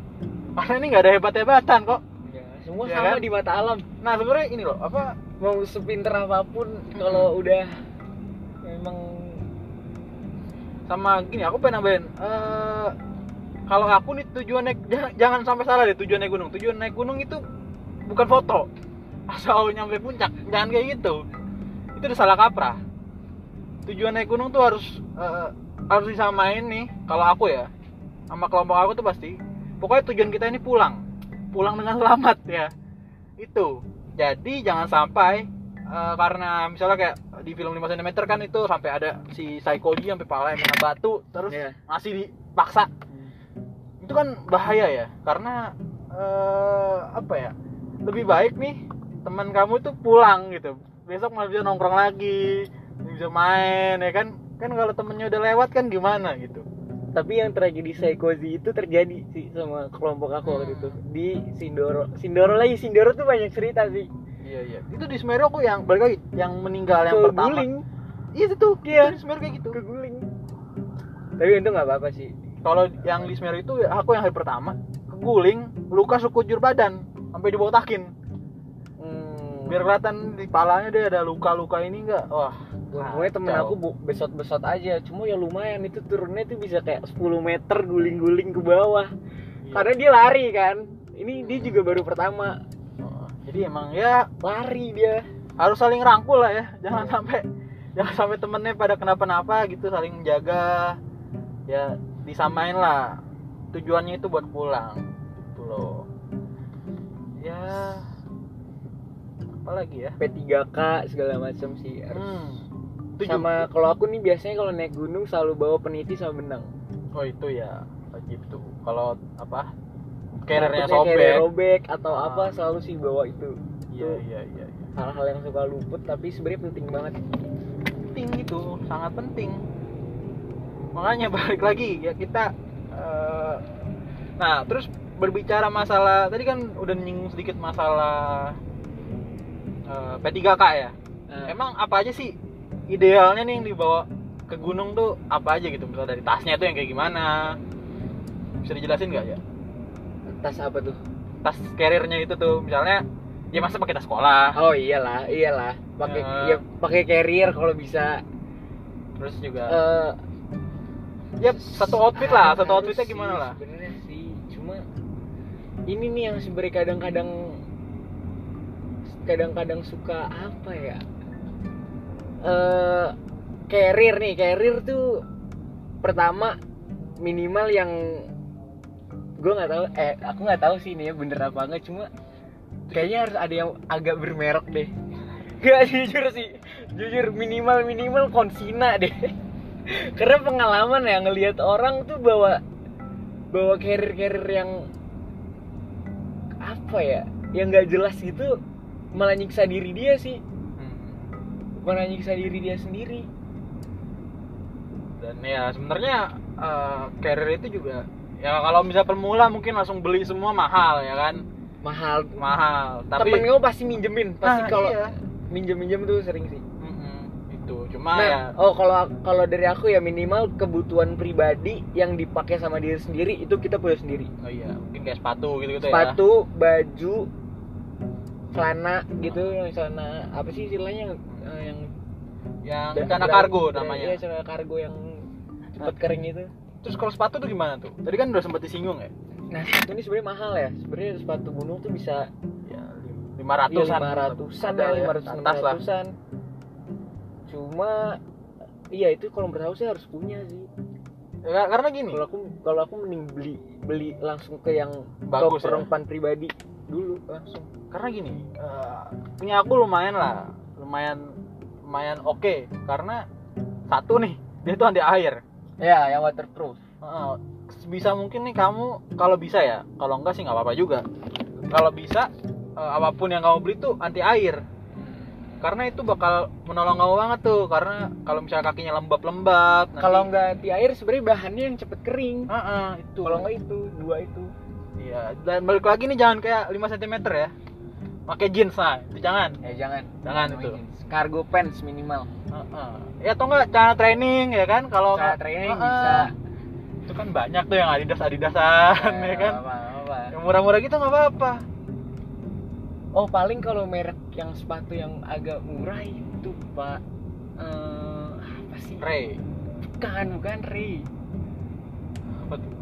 Karena ini nggak ada hebat-hebatan kok. ya, semua Iya sama kan? di mata alam Nah sebenarnya ini loh, apa mau sepinter apa pun kalau udah memang sama gini aku pengen nambahin eh, kalau aku nih tujuan naik jangan, jangan sampai salah deh tujuan naik gunung tujuan naik gunung itu bukan foto asal nyampe puncak jangan kayak gitu itu udah salah kaprah. Tujuan naik gunung tuh harus eh, harus disamain nih kalau aku ya sama kelompok aku tuh pasti. Pokoknya tujuan kita ini pulang. Pulang dengan selamat ya. Itu. Jadi jangan sampai eh, karena misalnya kayak di film 5 cm kan itu sampai ada si Saikoji sampai pala yang kena batu terus Iya. masih dipaksa. Itu kan bahaya ya karena eh, apa ya lebih baik nih teman kamu tuh pulang gitu besok malah bisa nongkrong lagi. Bisa main ya kan? Kan kalau temennya udah lewat kan gimana gitu? Tapi yang tragedi Saikozi itu terjadi sih sama kelompok aku waktu Hmm. itu di Sindoro. Sindoro lagi. Sindoro tuh banyak cerita sih. Iya iya. Itu di Semeru aku yang balik lagi yang meninggal yang pertama. Keguling. Iya itu. Tuh Iya. di Semeru kayak gitu. Keguling. Tapi itu nggak apa-apa sih. Kalau yang di Semeru itu aku yang hari pertama. Keguling luka sekujur badan. Sampai dibotakin. Biar kelihatan di palanya dia ada luka-luka ini enggak wah Pokoknya temen aku besot-besot aja, cuma ya lumayan itu turunnya tuh bisa kayak 10 meter guling-guling ke bawah. Iya. Karena dia lari kan. Ini dia juga baru pertama. Oh, jadi emang ya lari dia. harus saling rangkul lah ya. Jangan sampai jangan sampai temennya pada kenapa-napa gitu saling menjaga ya disamain lah. Tujuannya itu buat pulang. Gitu loh. Ya apa lagi ya P3K segala macam sih harus. hmm. Itu Sama kalau aku nih biasanya kalau naik gunung selalu bawa peniti sama benang. oh itu ya wajib tuh kalau apa carriernya carrier sobek robek atau Ah. apa selalu sih bawa itu. iya iya iya iya. Hal-hal yang suka luput tapi sebenarnya penting banget. penting itu sangat penting makanya balik lagi ya kita eh, nah terus berbicara masalah tadi kan udah nyinggung sedikit masalah eh, P3K ya? Nah, emang apa aja sih idealnya nih yang dibawa ke gunung tuh apa aja gitu? Misalnya dari tasnya itu yang kayak gimana? Bisa dijelasin nggak ya? Tas apa tuh? tas carriernya itu tuh misalnya ya masa pakai tas sekolah. Oh iyalah, iyalah. Pakai Ya. ya pakai carrier kalau bisa. terus juga? Eh, ya satu outfit lah satu outfitnya sih, gimana lah? sebenarnya sih. Cuma ini nih yang sebenarnya kadang-kadang kadang-kadang suka apa ya? Eh carrier nih carrier tuh pertama minimal yang gue nggak tahu eh aku nggak tahu sih ini ya bener apa enggak cuma kayaknya harus ada yang agak bermerek deh. Gak jujur sih jujur minimal minimal konsina deh. Karena pengalaman ya ngelihat orang tuh bawa bawa carrier carrier yang apa ya yang nggak jelas gitu malah nyiksa diri dia sih. Hmm. malah nyiksa diri dia sendiri. Dan ya sebenarnya eh, carrier itu juga ya kalau misal pemula mungkin langsung beli semua mahal ya kan? Mahal. Mahal tapi temen gue pasti minjemin pasti Nah, kalau iya. minjem minjem tuh sering sih. Itu. Cuma nah ya oh kalau kalau dari aku ya minimal kebutuhan pribadi yang dipakai sama diri sendiri itu kita punya sendiri. Oh iya mungkin kayak sepatu gitu gitu sepatu baju celana gitu yang celana apa sih istilahnya eh, yang ya yang da- celana kargo namanya. iya celana kargo yang cepet kering itu. Terus kalau sepatu tuh gimana tuh? Tadi kan udah sempat disinggung ya? Nah itu ini sebenarnya mahal ya. Sebenarnya sepatu gunung tuh bisa ya lima ratusan. Lima ratusan Ada ya lima ratus atas lah. ratusan. Cuma iya itu kalau menurut aku sih harus punya sih. Ya, karena gini. Kalau aku kalau aku mending beli beli langsung ke yang Bagus ke ya? pribadi dulu langsung karena gini eh, punya aku lumayan lah lumayan lumayan oke. Karena satu nih dia tuh anti air. Ya yang waterproof. Heeh. bisa mungkin nih kamu kalau bisa ya kalau enggak sih nggak apa-apa juga. Kalau bisa eh, apa pun yang kamu beli tuh anti air. Karena itu bakal menolong kamu banget tuh karena kalau misalnya kakinya lembab-lembab nanti- kalau nggak anti air sebenarnya bahannya yang cepet kering. Heeh, itu. Kalau nggak itu dua itu. Iya dan balik lagi nih jangan kayak 5 cm ya pakai jeans nah itu jangan ya jangan Jangan itu. jeans. cargo pants minimal Heeh. ya atau enggak celana training ya kan kalau nggak- training Heeh. bisa. itu kan banyak tuh yang adidas adidasan ya kan apa, apa. yang murah-murah gitu nggak apa-apa oh paling kalau merek yang sepatu yang agak murah itu pak eh, apa sih Ray bukan bukan Ray Apa tuh?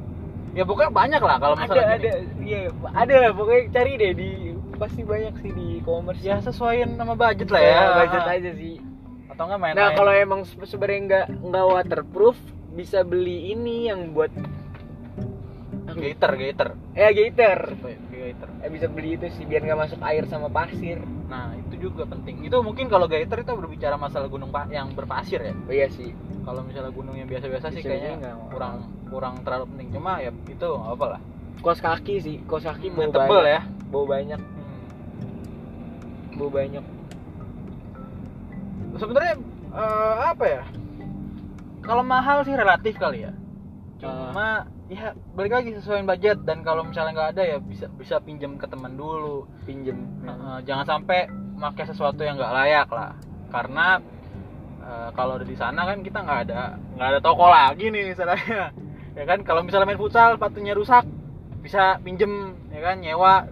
ya pokoknya banyak lah kalau ada masalah ada gini. iya ada lah pokoknya cari deh di pasti banyak sih di e-commerce. Ya sesuaiin sama budget lah ya. Ya budget aja sih. Atau enggak main nah kalau emang se- sebenarnya nggak nggak waterproof bisa beli ini yang buat gator gator eh gator gator eh, bisa beli itu sih biar nggak masuk air sama pasir. Nah itu juga penting. Itu mungkin kalau gator itu berbicara masalah gunung pa- yang berpasir ya? Oh iya sih. Kalau misalnya gunung yang biasa-biasa sih kayaknya nggak kurang kurang terlalu penting. Cuma ya itu nggak apa lah. Kos kaki sih. Kos kaki bau yang tebel banyak. ya. Bau banyak Banyak. Sebenarnya eh, apa ya? Kalau mahal sih relatif kali ya. Cuma ya balik lagi sesuai budget. Dan kalau misalnya nggak ada ya bisa bisa pinjam ke teman dulu. Pinjem Eh, jangan sampai pakai sesuatu yang nggak layak lah. Karena eh, kalau ada di sana kan kita nggak ada nggak ada toko lagi nih misalnya. Ya kan kalau misalnya main futsal sepatunya rusak bisa pinjem ya kan nyewa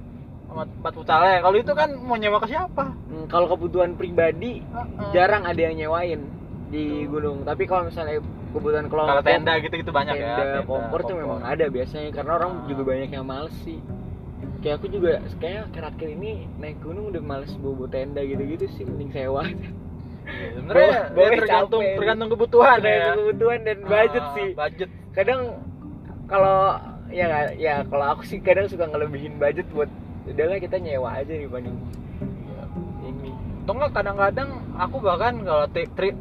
tempat futsalnya kalau itu kan mau nyewa ke siapa? Hmm, kalau kebutuhan pribadi Heeh. jarang ada yang nyewain di gunung. Tapi kalau misalnya kebutuhan kelompok kalau tenda gitu gitu banyak ya. tenda kompor tuh memang ada biasanya karena orang Ah. juga banyak yang males sih. Kayak aku juga kayak akhir-akhir ini naik gunung udah males bobo tenda gitu-gitu sih mending sewa. Iya, sebenarnya ya tergantung capek. tergantung kebutuhan ya. Kebutuhan dan budget Ah, sih. budget. Kadang kalau ya ya kalau aku sih kadang suka ngelebihin budget buat udahlah kita nyewa aja dibanding Iya. ini. Atau kadang-kadang aku bahkan kalau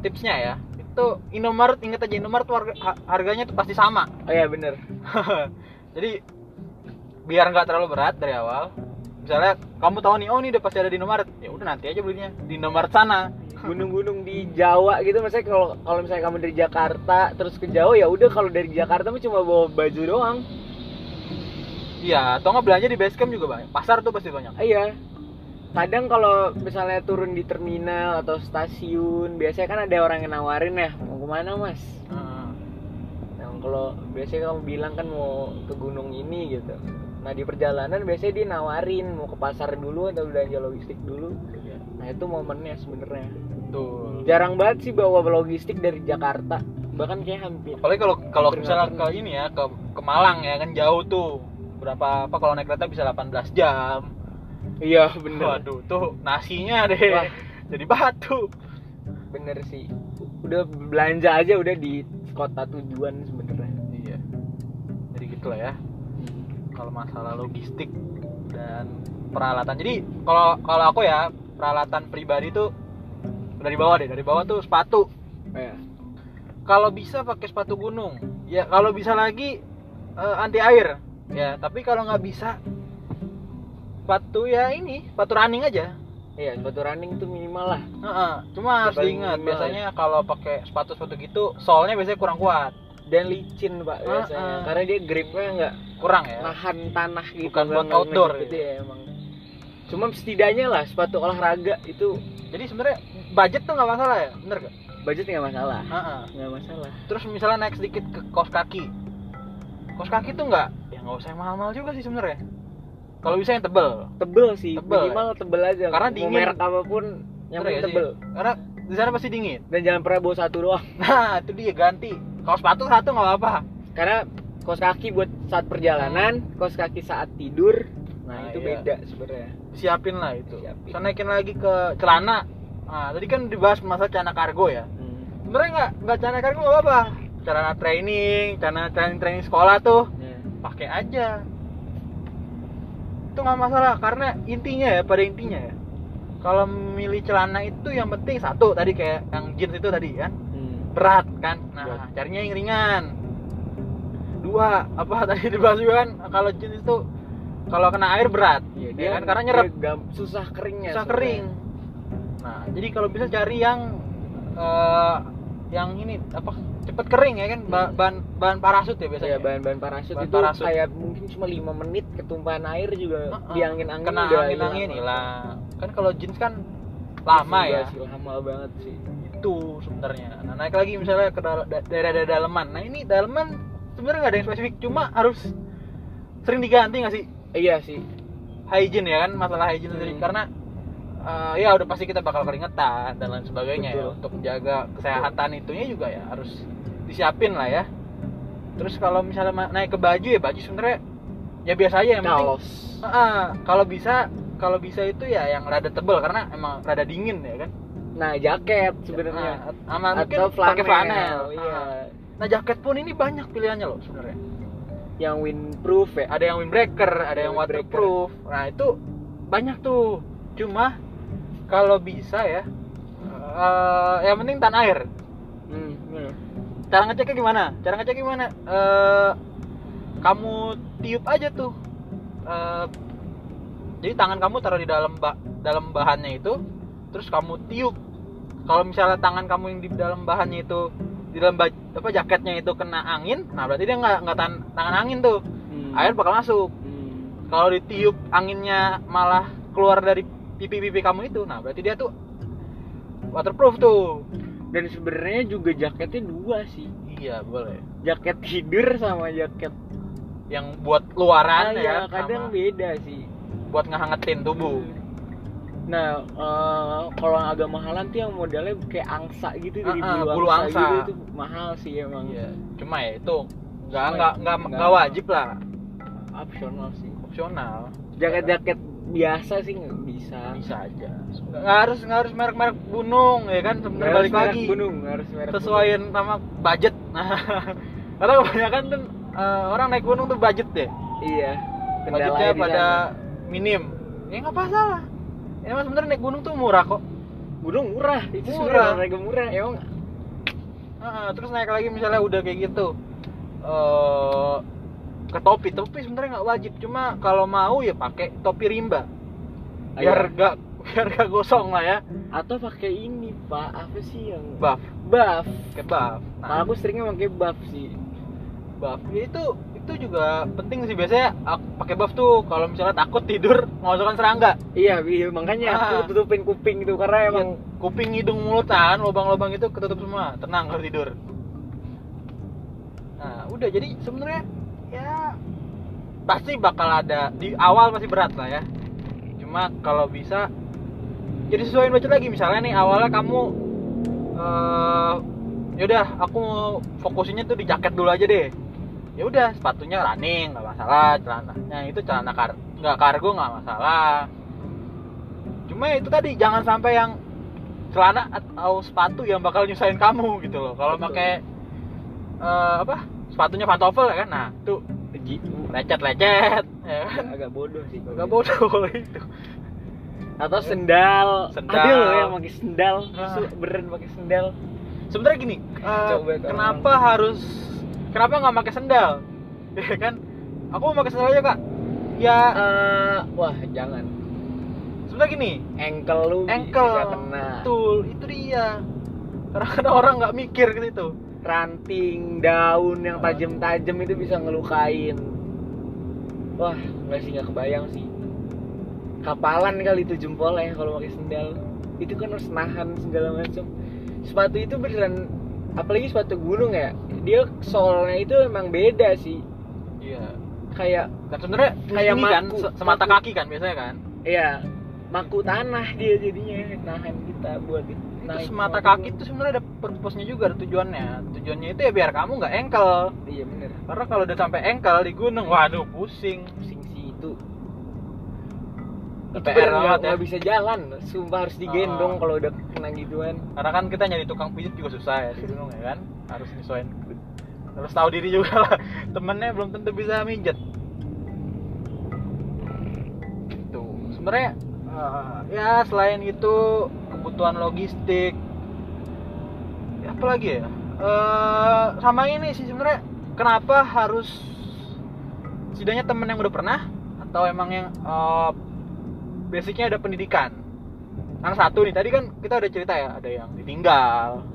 tipsnya ya itu Indomaret inget aja Indomaret ha- harganya tuh pasti sama. Oh ya bener. Jadi biar nggak terlalu berat dari awal misalnya kamu tahu nih oh ini udah pasti ada di Indomaret ya udah nanti aja belinya di Indomaret sana. Gunung-gunung di Jawa gitu misalnya kalau kalau misalnya kamu dari Jakarta terus ke Jawa ya udah kalau dari Jakarta mah cuma bawa baju doang iya atau nggak belanja di base camp juga banyak pasar tuh pasti banyak. Iya. Kadang kalau misalnya turun di terminal atau stasiun biasanya kan ada orang yang nawarin ya mau ke mana mas? Heeh. nah kalau biasanya kamu bilang kan mau ke gunung ini gitu. Nah di perjalanan biasanya dia nawarin mau ke pasar dulu atau belanja logistik dulu? Nah itu momennya sebenarnya. Betul. Jarang banget sih bawa logistik dari Jakarta. Bahkan kayak hampir apalagi kalau kalau misalnya ke ini ya ke ke Malang ya kan jauh tuh berapa apa kalau naik kereta bisa 18 jam? Iya bener. Waduh tuh nasinya deh. Wah. jadi batu. Bener sih. Udah belanja aja udah di kota tujuan sebenarnya. Iya. Jadi gitulah ya. Kalau masalah logistik dan peralatan. Jadi kalau kalau aku ya peralatan pribadi tuh dari bawah deh. Dari bawah tuh sepatu. Ya kalau bisa pakai sepatu gunung. Ya kalau bisa lagi eh, anti air ya tapi kalau nggak bisa sepatu ya ini sepatu running aja. Iya sepatu running tuh minimal lah. Heeh, cuma harus diingat biasanya kalau pakai sepatu-sepatu gitu solnya biasanya kurang kuat. Dan licin pak biasanya. Ah. karena dia gripnya nggak kurang ya? nahan tanah gitu Bukan buat outdoor ngejepit gitu. ya emang. Cuma setidaknya lah sepatu olahraga itu jadi sebenarnya budget tuh nggak masalah ya? Bener gak? budget nggak masalah. Heeh. nggak masalah. Terus misalnya naik sedikit ke kaos kaki. Kaos kaki tuh nggak nggak usah yang mahal-mahal juga sih sebenarnya. Kalau bisa yang tebel. Tebel sih Tebel, minimal tebel aja. Karena mau dingin. merek apa pun yang Bener penting ya sih? tebel. Karena di sana pasti dingin. Dan jangan pernah bawa satu doang. Nah itu dia ganti. Kalau sepatu satu nggak apa-apa. Karena kaos kaki buat saat perjalanan kaos kaki saat tidur nah, Nah, itu iya. beda sebenarnya. Siapin lah itu. Siapin. Terus naikin lagi ke celana. Nah tadi kan dibahas masalah celana kargo ya. Hmm. sebenarnya nggak nggak celana kargo nggak apa-apa. Celana training celana training training sekolah tuh. Ya. Pakai aja. Itu nggak masalah karena intinya ya pada intinya ya kalau milih celana itu yang penting satu tadi kayak yang jeans itu tadi kan? Hmm. berat kan? Nah Berat. carinya yang ringan. Dua apa tadi dibahas juga kan kalau jeans itu kalau kena air berat Iya, ya kan? Karena nyerap. dia susah keringnya susah kering. Nah jadi kalau bisa cari yang eh, yang ini apa cepet kering ya kan Ba- bahan bahan parasut ya Iya, biasanya bahan-bahan parasut Bahan itu parasut. kayak mungkin cuma lima menit ketumpahan air juga Heeh. diangin-angin kena udah angin angin hilang. hilang kan kalau jeans kan lama Iya ya sih, lama banget sih itu sebenarnya nah naik lagi misalnya ke daerah-daerah daleman nah ini daleman sebenarnya nggak ada yang spesifik cuma harus sering diganti nggak sih iya sih hygiene ya kan masalah hygiene sendiri Hmm. karena eh, ya udah pasti kita bakal keringetan dan lain sebagainya ya Betul. untuk menjaga kesehatan itunya juga ya harus disiapin lah ya. Terus kalau misalnya naik ke baju ya baju sebenarnya ya biasa aja yang penting Ah, kalau bisa kalau bisa itu ya yang rada tebel karena emang rada dingin ya kan. Nah jaket sebenarnya. Nah, sama mungkin pakai flanel. iya. Ah. nah jaket pun ini banyak pilihannya loh sebenarnya. Yang windproof ya? Ada yang windbreaker ada yang windbreaker. waterproof. Nah itu banyak tuh. Cuma kalau bisa ya eh, yang penting tahan air. Hmm, bener. Cara ngeceknya gimana? Cara ngeceknya gimana? Eh, kamu tiup aja tuh. Eh, jadi tangan kamu taruh di dalam ba- dalam bahannya itu terus kamu tiup. Kalau misalnya tangan kamu yang di dalam bahannya itu di dalam apa jaketnya itu kena angin nah berarti dia nggak nggak tahan tangan angin tuh. Hmm. air bakal masuk. Hmm. kalau ditiup anginnya malah keluar dari pipi-pipi kamu itu nah berarti dia tuh waterproof tuh dan sebenarnya juga jaketnya dua sih. Iya boleh. Jaket tidur sama jaket yang buat luaran Ah, ya kadang sama beda sih. Buat ngehangetin tubuh. Nah eh, kalau agak mahalan tuh yang modelnya kayak angsa gitu dari Ah, ah, bulu, bulu angsa, angsa. gitu itu mahal sih emang. Iya, cuma ya itu nggak Cuma nggak nggak nggak- nggak wajib lah. Opsional sih. Opsional. Jaket-jaket biasa sih nggak bisa. Bisa aja. Nggak harus nggak harus merek-merek gunung ya kan? Sebenarnya balik merek lagi. gunung harus merek sesuaiin sama budget. Nah karena kebanyakan tuh eh, orang naik gunung tuh budget deh. Iya budgetnya pada sana. minim. Ya nggak masalah. Ya mas sebenarnya naik gunung tuh murah kok. Gunung murah itu Murah. olahraga murah. Emang. Ah, terus naik lagi misalnya udah kayak gitu. Eh ke topi topi sebenarnya nggak wajib. Cuma kalau mau ya pakai topi rimba. Biar Iya. gak biar gak gosong lah ya. Atau pakai ini pak. Apa sih yang buff. Buff. Ke buff. Nah, nah, aku seringnya pakai buff sih. Buff. Ya itu itu juga penting sih. Biasanya aku pakai buff tuh kalau misalnya takut tidur ngosokkan serangga. Iya iya. Makanya Ah. aku tutupin kuping itu karena emang kuping hidung mulut tahan lubang-lubang itu ketutup semua. Tenang kalau tidur. Nah udah. Jadi sebenarnya ya pasti bakal ada di awal masih berat lah ya. Cuma kalau bisa jadi sesuaiin budget lagi. Misalnya nih awalnya kamu eh yaudah aku mau fokusinnya tuh di jaket dulu aja deh. Ya udah sepatunya running nggak masalah celananya itu celana kar nggak kargo nggak masalah. Cuma itu tadi jangan sampai yang celana atau sepatu yang bakal nyusahin kamu gitu loh. Kalau pakai eh, apa sepatunya pantofel ya kan? Nah tuh gitu. Lecet lecet ya kan agak bodoh sih kalau Gak gitu. bodoh kalau itu atau sendal, Sendal. ada loh yang pakai sendal. Ah. Beneran pakai sendal. Sebenarnya gini eh, Coba kenapa harus kenapa nggak pakai sendal? Ya kan? Aku mau pakai sendal aja kak. Ya. Eh, wah jangan. Sebenarnya gini. Ankle lu ankle bisa kena. Betul itu dia. Karena orang nggak mikir ke situ ranting daun yang tajam-tajam itu bisa ngelukain. Wah nggak sih nggak kebayang sih. Kapalan kali itu jempolnya kalau pakai sendal. Itu kan harus nahan segala macam. Sepatu itu beneran apalagi sepatu gunung ya dia solnya itu emang beda sih. Iya. Kayak dan sebenarnya Kayak kan maku. se- semata Maku. kaki kan biasanya kan? Ya maku tanah dia jadinya nahan kita buat itu naik semata kaki itu sebenarnya ada purpose-nya juga ada tujuannya. Tujuannya itu ya biar kamu nggak engkel. Iya bener. Karena kalau udah sampai engkel di gunung waduh pusing. Pusing sih itu. Itu nggak ya. nggak bisa jalan. Sumpah harus digendong Oh. kalau udah kena gituan. Karena kan kita nyari tukang pijit juga susah ya di gunung ya kan? Harus nyesuaiin. Harus tahu diri juga lah. Temennya belum tentu bisa mijet. Gitu. Sebenarnya eh, ya selain itu kebutuhan logistik. Ya apa lagi ya? Eh, sama ini sih sebenarnya. Kenapa harus setidaknya temen yang udah pernah atau emang yang eh, basicnya ada pendidikan? Karena satu nih tadi kan kita udah cerita ya ada yang ditinggal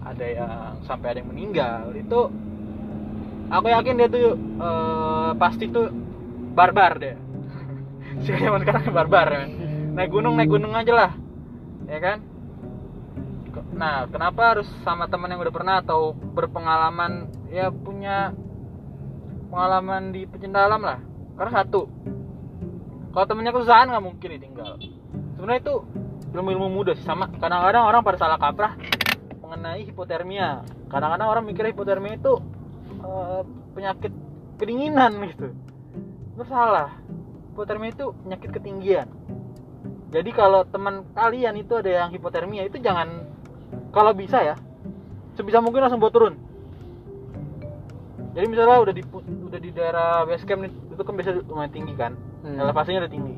ada yang sampai ada yang meninggal. Itu aku yakin dia tuh eh, pasti tuh barbar deh si zaman sekarang barbar ya. naik gunung naik gunung aja lah ya kan nah kenapa harus sama teman yang udah pernah atau berpengalaman ya punya pengalaman di pecinta alam lah karena satu kalau temennya kesusahan nggak mungkin ditinggal sebenarnya itu ilmu ilmu muda sih sama kadang-kadang orang pada salah kaprah mengenai hipotermia. Kadang-kadang orang mikir hipotermia itu eh, penyakit kedinginan gitu. Itu salah. Hipotermia itu penyakit ketinggian. Jadi kalau teman kalian itu ada yang hipotermia itu jangan kalau bisa ya sebisa mungkin langsung bawa turun. Jadi misalnya udah di udah di daerah base camp itu kan biasa lumayan tinggi kan, Hmm. elevasinya udah tinggi.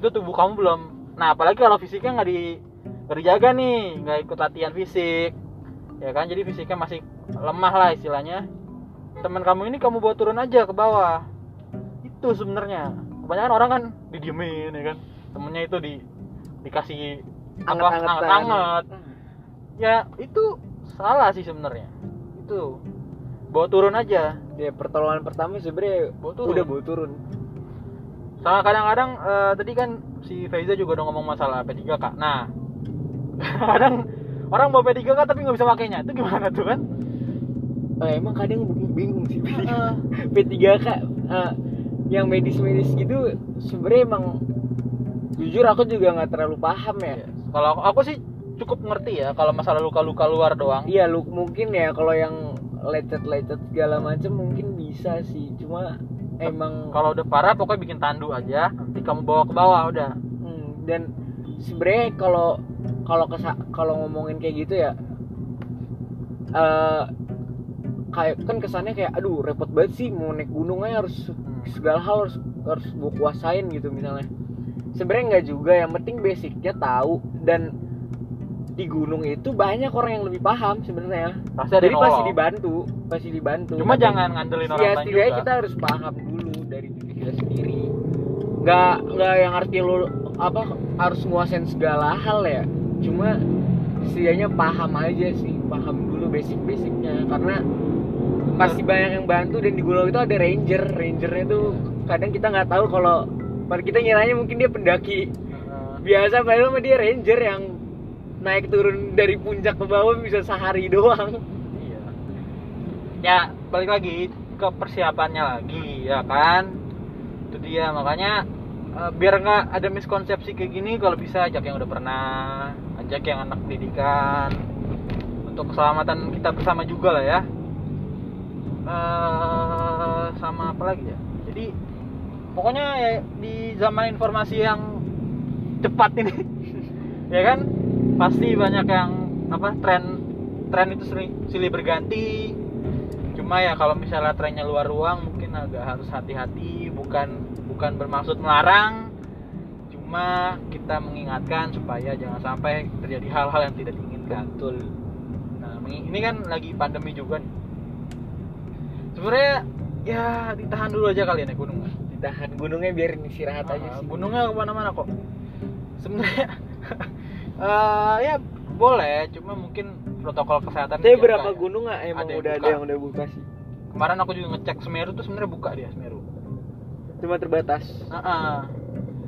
Itu tubuh kamu belum. Nah apalagi kalau fisiknya nggak di nggak dijaga nih, nggak ikut latihan fisik, ya kan? Jadi fisiknya masih lemah lah istilahnya. Teman kamu ini kamu bawa turun aja ke bawah. Itu sebenarnya. Kebanyakan orang kan didiemin ya kan. Temennya itu di dikasih apa Anget-angetan. anget ya itu salah sih sebenarnya. Itu bawa turun aja. Ya pertolongan pertama sebenarnya Bawa turun. udah bawa turun. Sama kadang-kadang eh, tadi kan si Faiza juga udah ngomong masalah P3K nah kadang orang bawa P3K tapi nggak bisa pakainya. Itu gimana tuh kan? Eh, emang kadang bingung, sih Heeh. P3K eh, yang medis-medis gitu sebenarnya emang jujur aku juga nggak terlalu paham ya. Kalau aku, aku sih cukup ngerti ya kalau masalah luka-luka luar doang. Iya lu mungkin ya kalau yang lecet-lecet segala macem mungkin bisa sih. Cuma emang kalau udah parah pokoknya bikin tandu aja. Nanti kamu bawa ke bawah udah. Hmm, dan sebenarnya kalau kalau kalau ngomongin kayak gitu ya eh kayak kan kesannya kayak aduh repot banget sih mau naik gunung aja harus segala hal harus harus gua kuasain gitu misalnya sebenarnya nggak juga yang penting basicnya tahu dan di gunung itu banyak orang yang lebih paham sebenarnya. Pasti ada jadi yang pasti dibantu pasti dibantu. Cuma Tapi- jangan ngandelin orang ya lain juga. kita harus paham dulu dari diri kita sendiri. Nggak nggak yang arti lu apa harus nguasain segala hal ya. Cuma setidaknya paham aja sih paham dulu basic basicnya karena pasti banyak yang bantu dan di gunung itu ada ranger. Rangernya tuh kadang kita nggak tahu kalau pada kita ngiranya mungkin dia pendaki biasa padahal mah dia ranger yang naik turun dari puncak ke bawah bisa sehari doang Iya. Ya, balik lagi ke persiapannya lagi, ya kan? Itu dia, makanya eh, biar nggak ada miskonsepsi kayak gini, kalau bisa ajak yang udah pernah, ajak yang anak pendidikan, untuk keselamatan kita bersama juga lah ya. Eh, sama apa lagi ya? Jadi pokoknya ya di zaman informasi yang cepat ini, ya kan? Pasti banyak yang apa tren tren itu sering silih berganti. Cuma ya kalau misalnya trennya luar ruang mungkin agak harus hati-hati bukan bukan bermaksud melarang. Cuma kita mengingatkan supaya jangan sampai terjadi hal-hal yang tidak diinginkan. Betul. Nah ini kan lagi pandemi juga nih. Sebenarnya ya ditahan dulu aja kalian ya gunung ditahan gunungnya biar istirahat aja Ah, sih gunungnya ke mana-mana kok sebenarnya eh, ya boleh cuma mungkin protokol kesehatan Tapi berapa ya. gunung nggak emang Ada yang udah buka. ada yang udah buka sih? kemarin aku juga ngecek Semeru tuh sebenarnya buka dia Semeru Cuma terbatas. Heeh.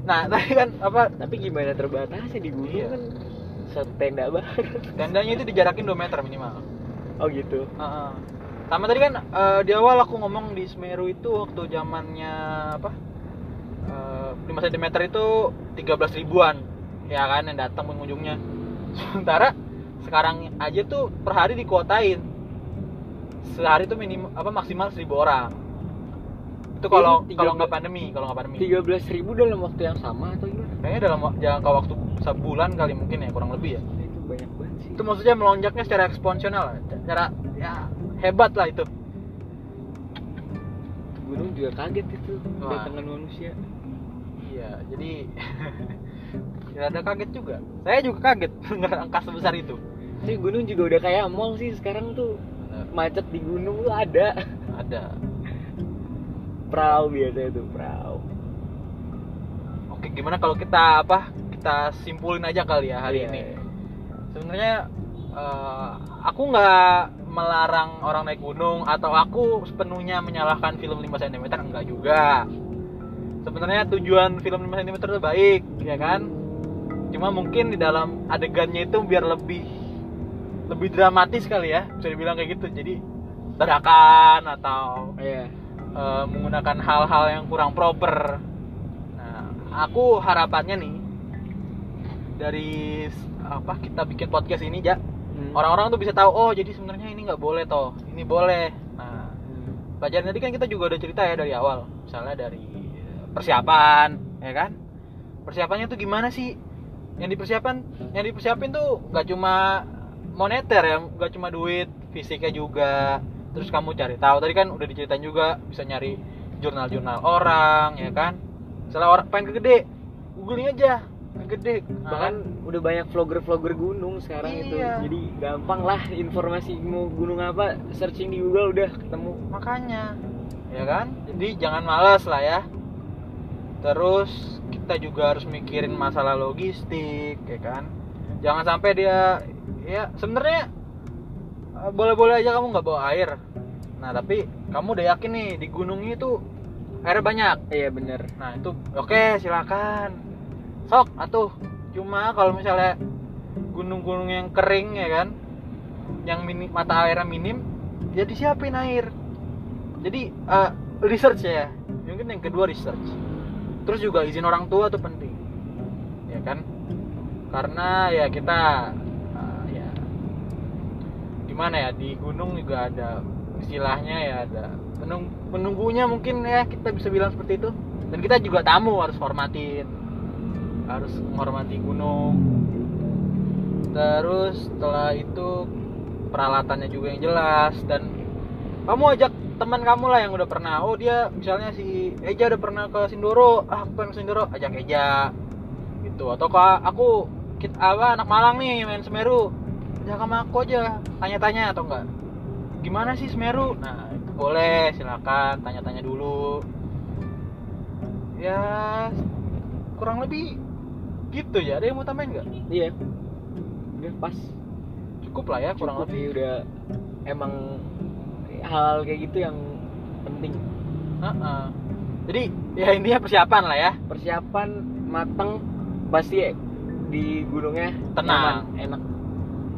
nah tadi kan apa Tapi gimana terbatasnya di gunung Iya. kan satu tenda banget. tendanya itu dijarakin 2 meter minimal Oh gitu. Heeh. Sama tadi kan eh, di awal aku ngomong di Semeru itu waktu zamannya apa eh, 5 cm itu 13 ribuan ya kan yang datang pengunjungnya. Sementara sekarang aja tuh per hari dikuotain sehari tuh minim apa maksimal 1000 orang. Itu kalau kalau 13 nggak pandemi kalau nggak pandemi. Tiga belas ribu dalam waktu yang sama atau gimana? kayaknya dalam jangka waktu sebulan kali mungkin ya kurang lebih ya. Itu banyak banget sih. itu maksudnya melonjaknya secara eksponensial secara ya hebat lah itu. Gunung juga kaget itu datangan manusia. iya jadi ada kaget juga. Saya juga kaget dengar angka sebesar itu. Tapi gunung juga udah kayak mall sih sekarang tuh macet di gunung tuh ada. ada. Perahu biasa itu perahu. oke gimana kalau kita apa kita simpulin aja kali ya hari Iya, ini? Sebenarnya eh, aku nggak melarang orang naik gunung atau aku sepenuhnya menyalahkan film 5 cm enggak juga sebenarnya tujuan film 5 cm itu baik ya kan cuma mungkin di dalam adegannya itu biar lebih lebih dramatis kali ya bisa dibilang kayak gitu jadi dadakan atau Iya. eh, menggunakan hal-hal yang kurang proper. Nah, aku harapannya nih dari apa kita bikin podcast ini ja, Hmm. orang-orang tuh bisa tahu oh jadi sebenarnya ini nggak boleh toh ini boleh. Nah Hmm. pelajaran tadi kan kita juga udah cerita ya dari awal misalnya dari persiapan ya kan? Persiapannya tuh gimana sih? Yang dipersiapkan yang dipersiapin tuh nggak cuma moneter ya nggak cuma duit fisiknya juga. Terus kamu cari tahu tadi kan udah diceritain juga bisa nyari jurnal-jurnal orang ya kan? Misalnya orang pengen ke gede googling aja gede. Bahkan udah banyak vlogger-vlogger gunung sekarang itu. Iya. jadi gampang lah informasi mau gunung apa searching di Google udah ketemu. Makanya. Ya kan? Jadi jangan malas lah ya. Terus kita juga harus mikirin masalah logistik ya kan? Jangan sampai dia ya sebenarnya eh, boleh-boleh aja kamu nggak bawa air. Nah tapi kamu udah yakin nih di gunung itu airnya banyak? Iya bener. Nah itu oke silakan sok atuh. Cuma kalau misalnya gunung-gunung yang kering ya kan yang mini, mata airnya minim ya disiapin air. Jadi eh, research ya. Mungkin yang kedua research. Terus juga izin orang tua tuh penting. Ya kan? Karena ya kita eh, ya gimana ya di gunung juga ada istilahnya ya ada penung penunggunya mungkin ya kita bisa bilang seperti itu. Dan kita juga tamu harus hormatin harus menghormati gunung. Terus setelah itu peralatannya juga yang jelas dan kamu ajak teman kamu lah yang udah pernah. Oh dia misalnya si Eja udah pernah ke Sindoro. Ah aku pengen ke Sindoro. Ajak Eja. Gitu. Atau kak aku kita apa anak Malang nih main Semeru. Ajak sama aku aja. Tanya-tanya atau enggak? Gimana sih Semeru? Nah itu boleh. Silakan tanya-tanya dulu. Ya kurang lebih gitu ya ada yang mau tambahin nggak? Iya. Udah pas. Cukup lah ya kurang Cukup lebih. udah emang hal kayak gitu yang penting. Heeh. jadi ya intinya persiapan lah ya. Persiapan mateng pasti di gunungnya Tenang. nyaman, enak.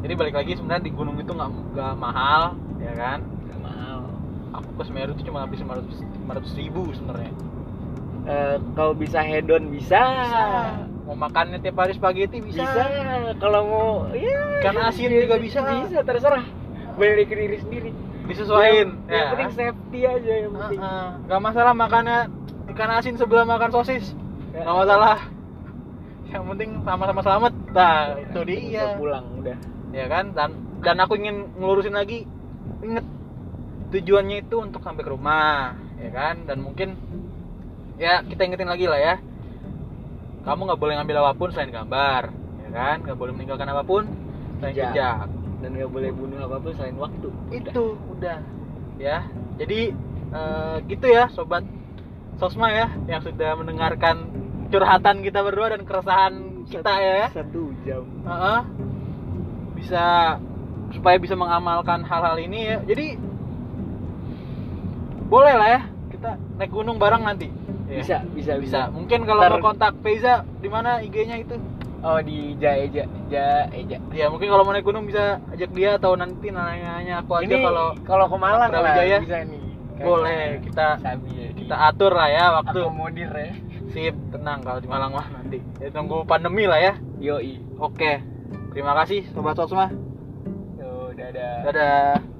Jadi balik lagi sebenarnya di gunung itu nggak nggak mahal ya kan? Gak mahal. Aku ke Semeru itu cuma habis 500 500 ribu sebenarnya. Eh, kalau bisa hedon bisa, mau makannya tiap hari spaghetti bisa, bisa. kalau mau ya Ikan asin juga bisa. bisa terserah. Balik ke diri sendiri. Disesuaiin yang, yang ya. penting safety aja yang penting. Heeh. nggak masalah makannya ikan asin sebelum makan sosis. Ya. nggak masalah. Yang penting sama-sama selamat. Nah itu Bisa dia. pulang udah. Ya kan? Dan dan aku ingin ngelurusin lagi. Inget tujuannya itu untuk sampai ke rumah ya kan? Dan mungkin ya kita ingetin lagi lah ya kamu nggak boleh ngambil apa pun selain gambar ya kan? Nggak boleh meninggalkan apa pun selain Jejak. jejak. Dan nggak boleh bunuh apa pun selain waktu. Itu udah. Ya jadi eh, gitu ya sobat sosma ya yang sudah mendengarkan curhatan kita berdua dan keresahan kita ya ya. satu jam. Heeh. bisa supaya bisa mengamalkan hal-hal ini ya. Jadi boleh lah ya kita naik gunung bareng nanti Ya. bisa bisa bisa. mungkin kalau Ntar- mau kontak Feiza di mana IG-nya itu? Oh di ja eja ja eja ya mungkin kalau mau naik gunung bisa ajak dia atau nanti nanya aku aja kalau kalau ke Malang lah bisa nih. Boleh kita Sabi ya, kita atur lah ya waktu. Akomodir ya. Sip tenang kalau di Malang mah nanti. Ya, tunggu pandemi lah ya. Yoi. Oke terima kasih sobat sosma. Yo, dadah. Dadah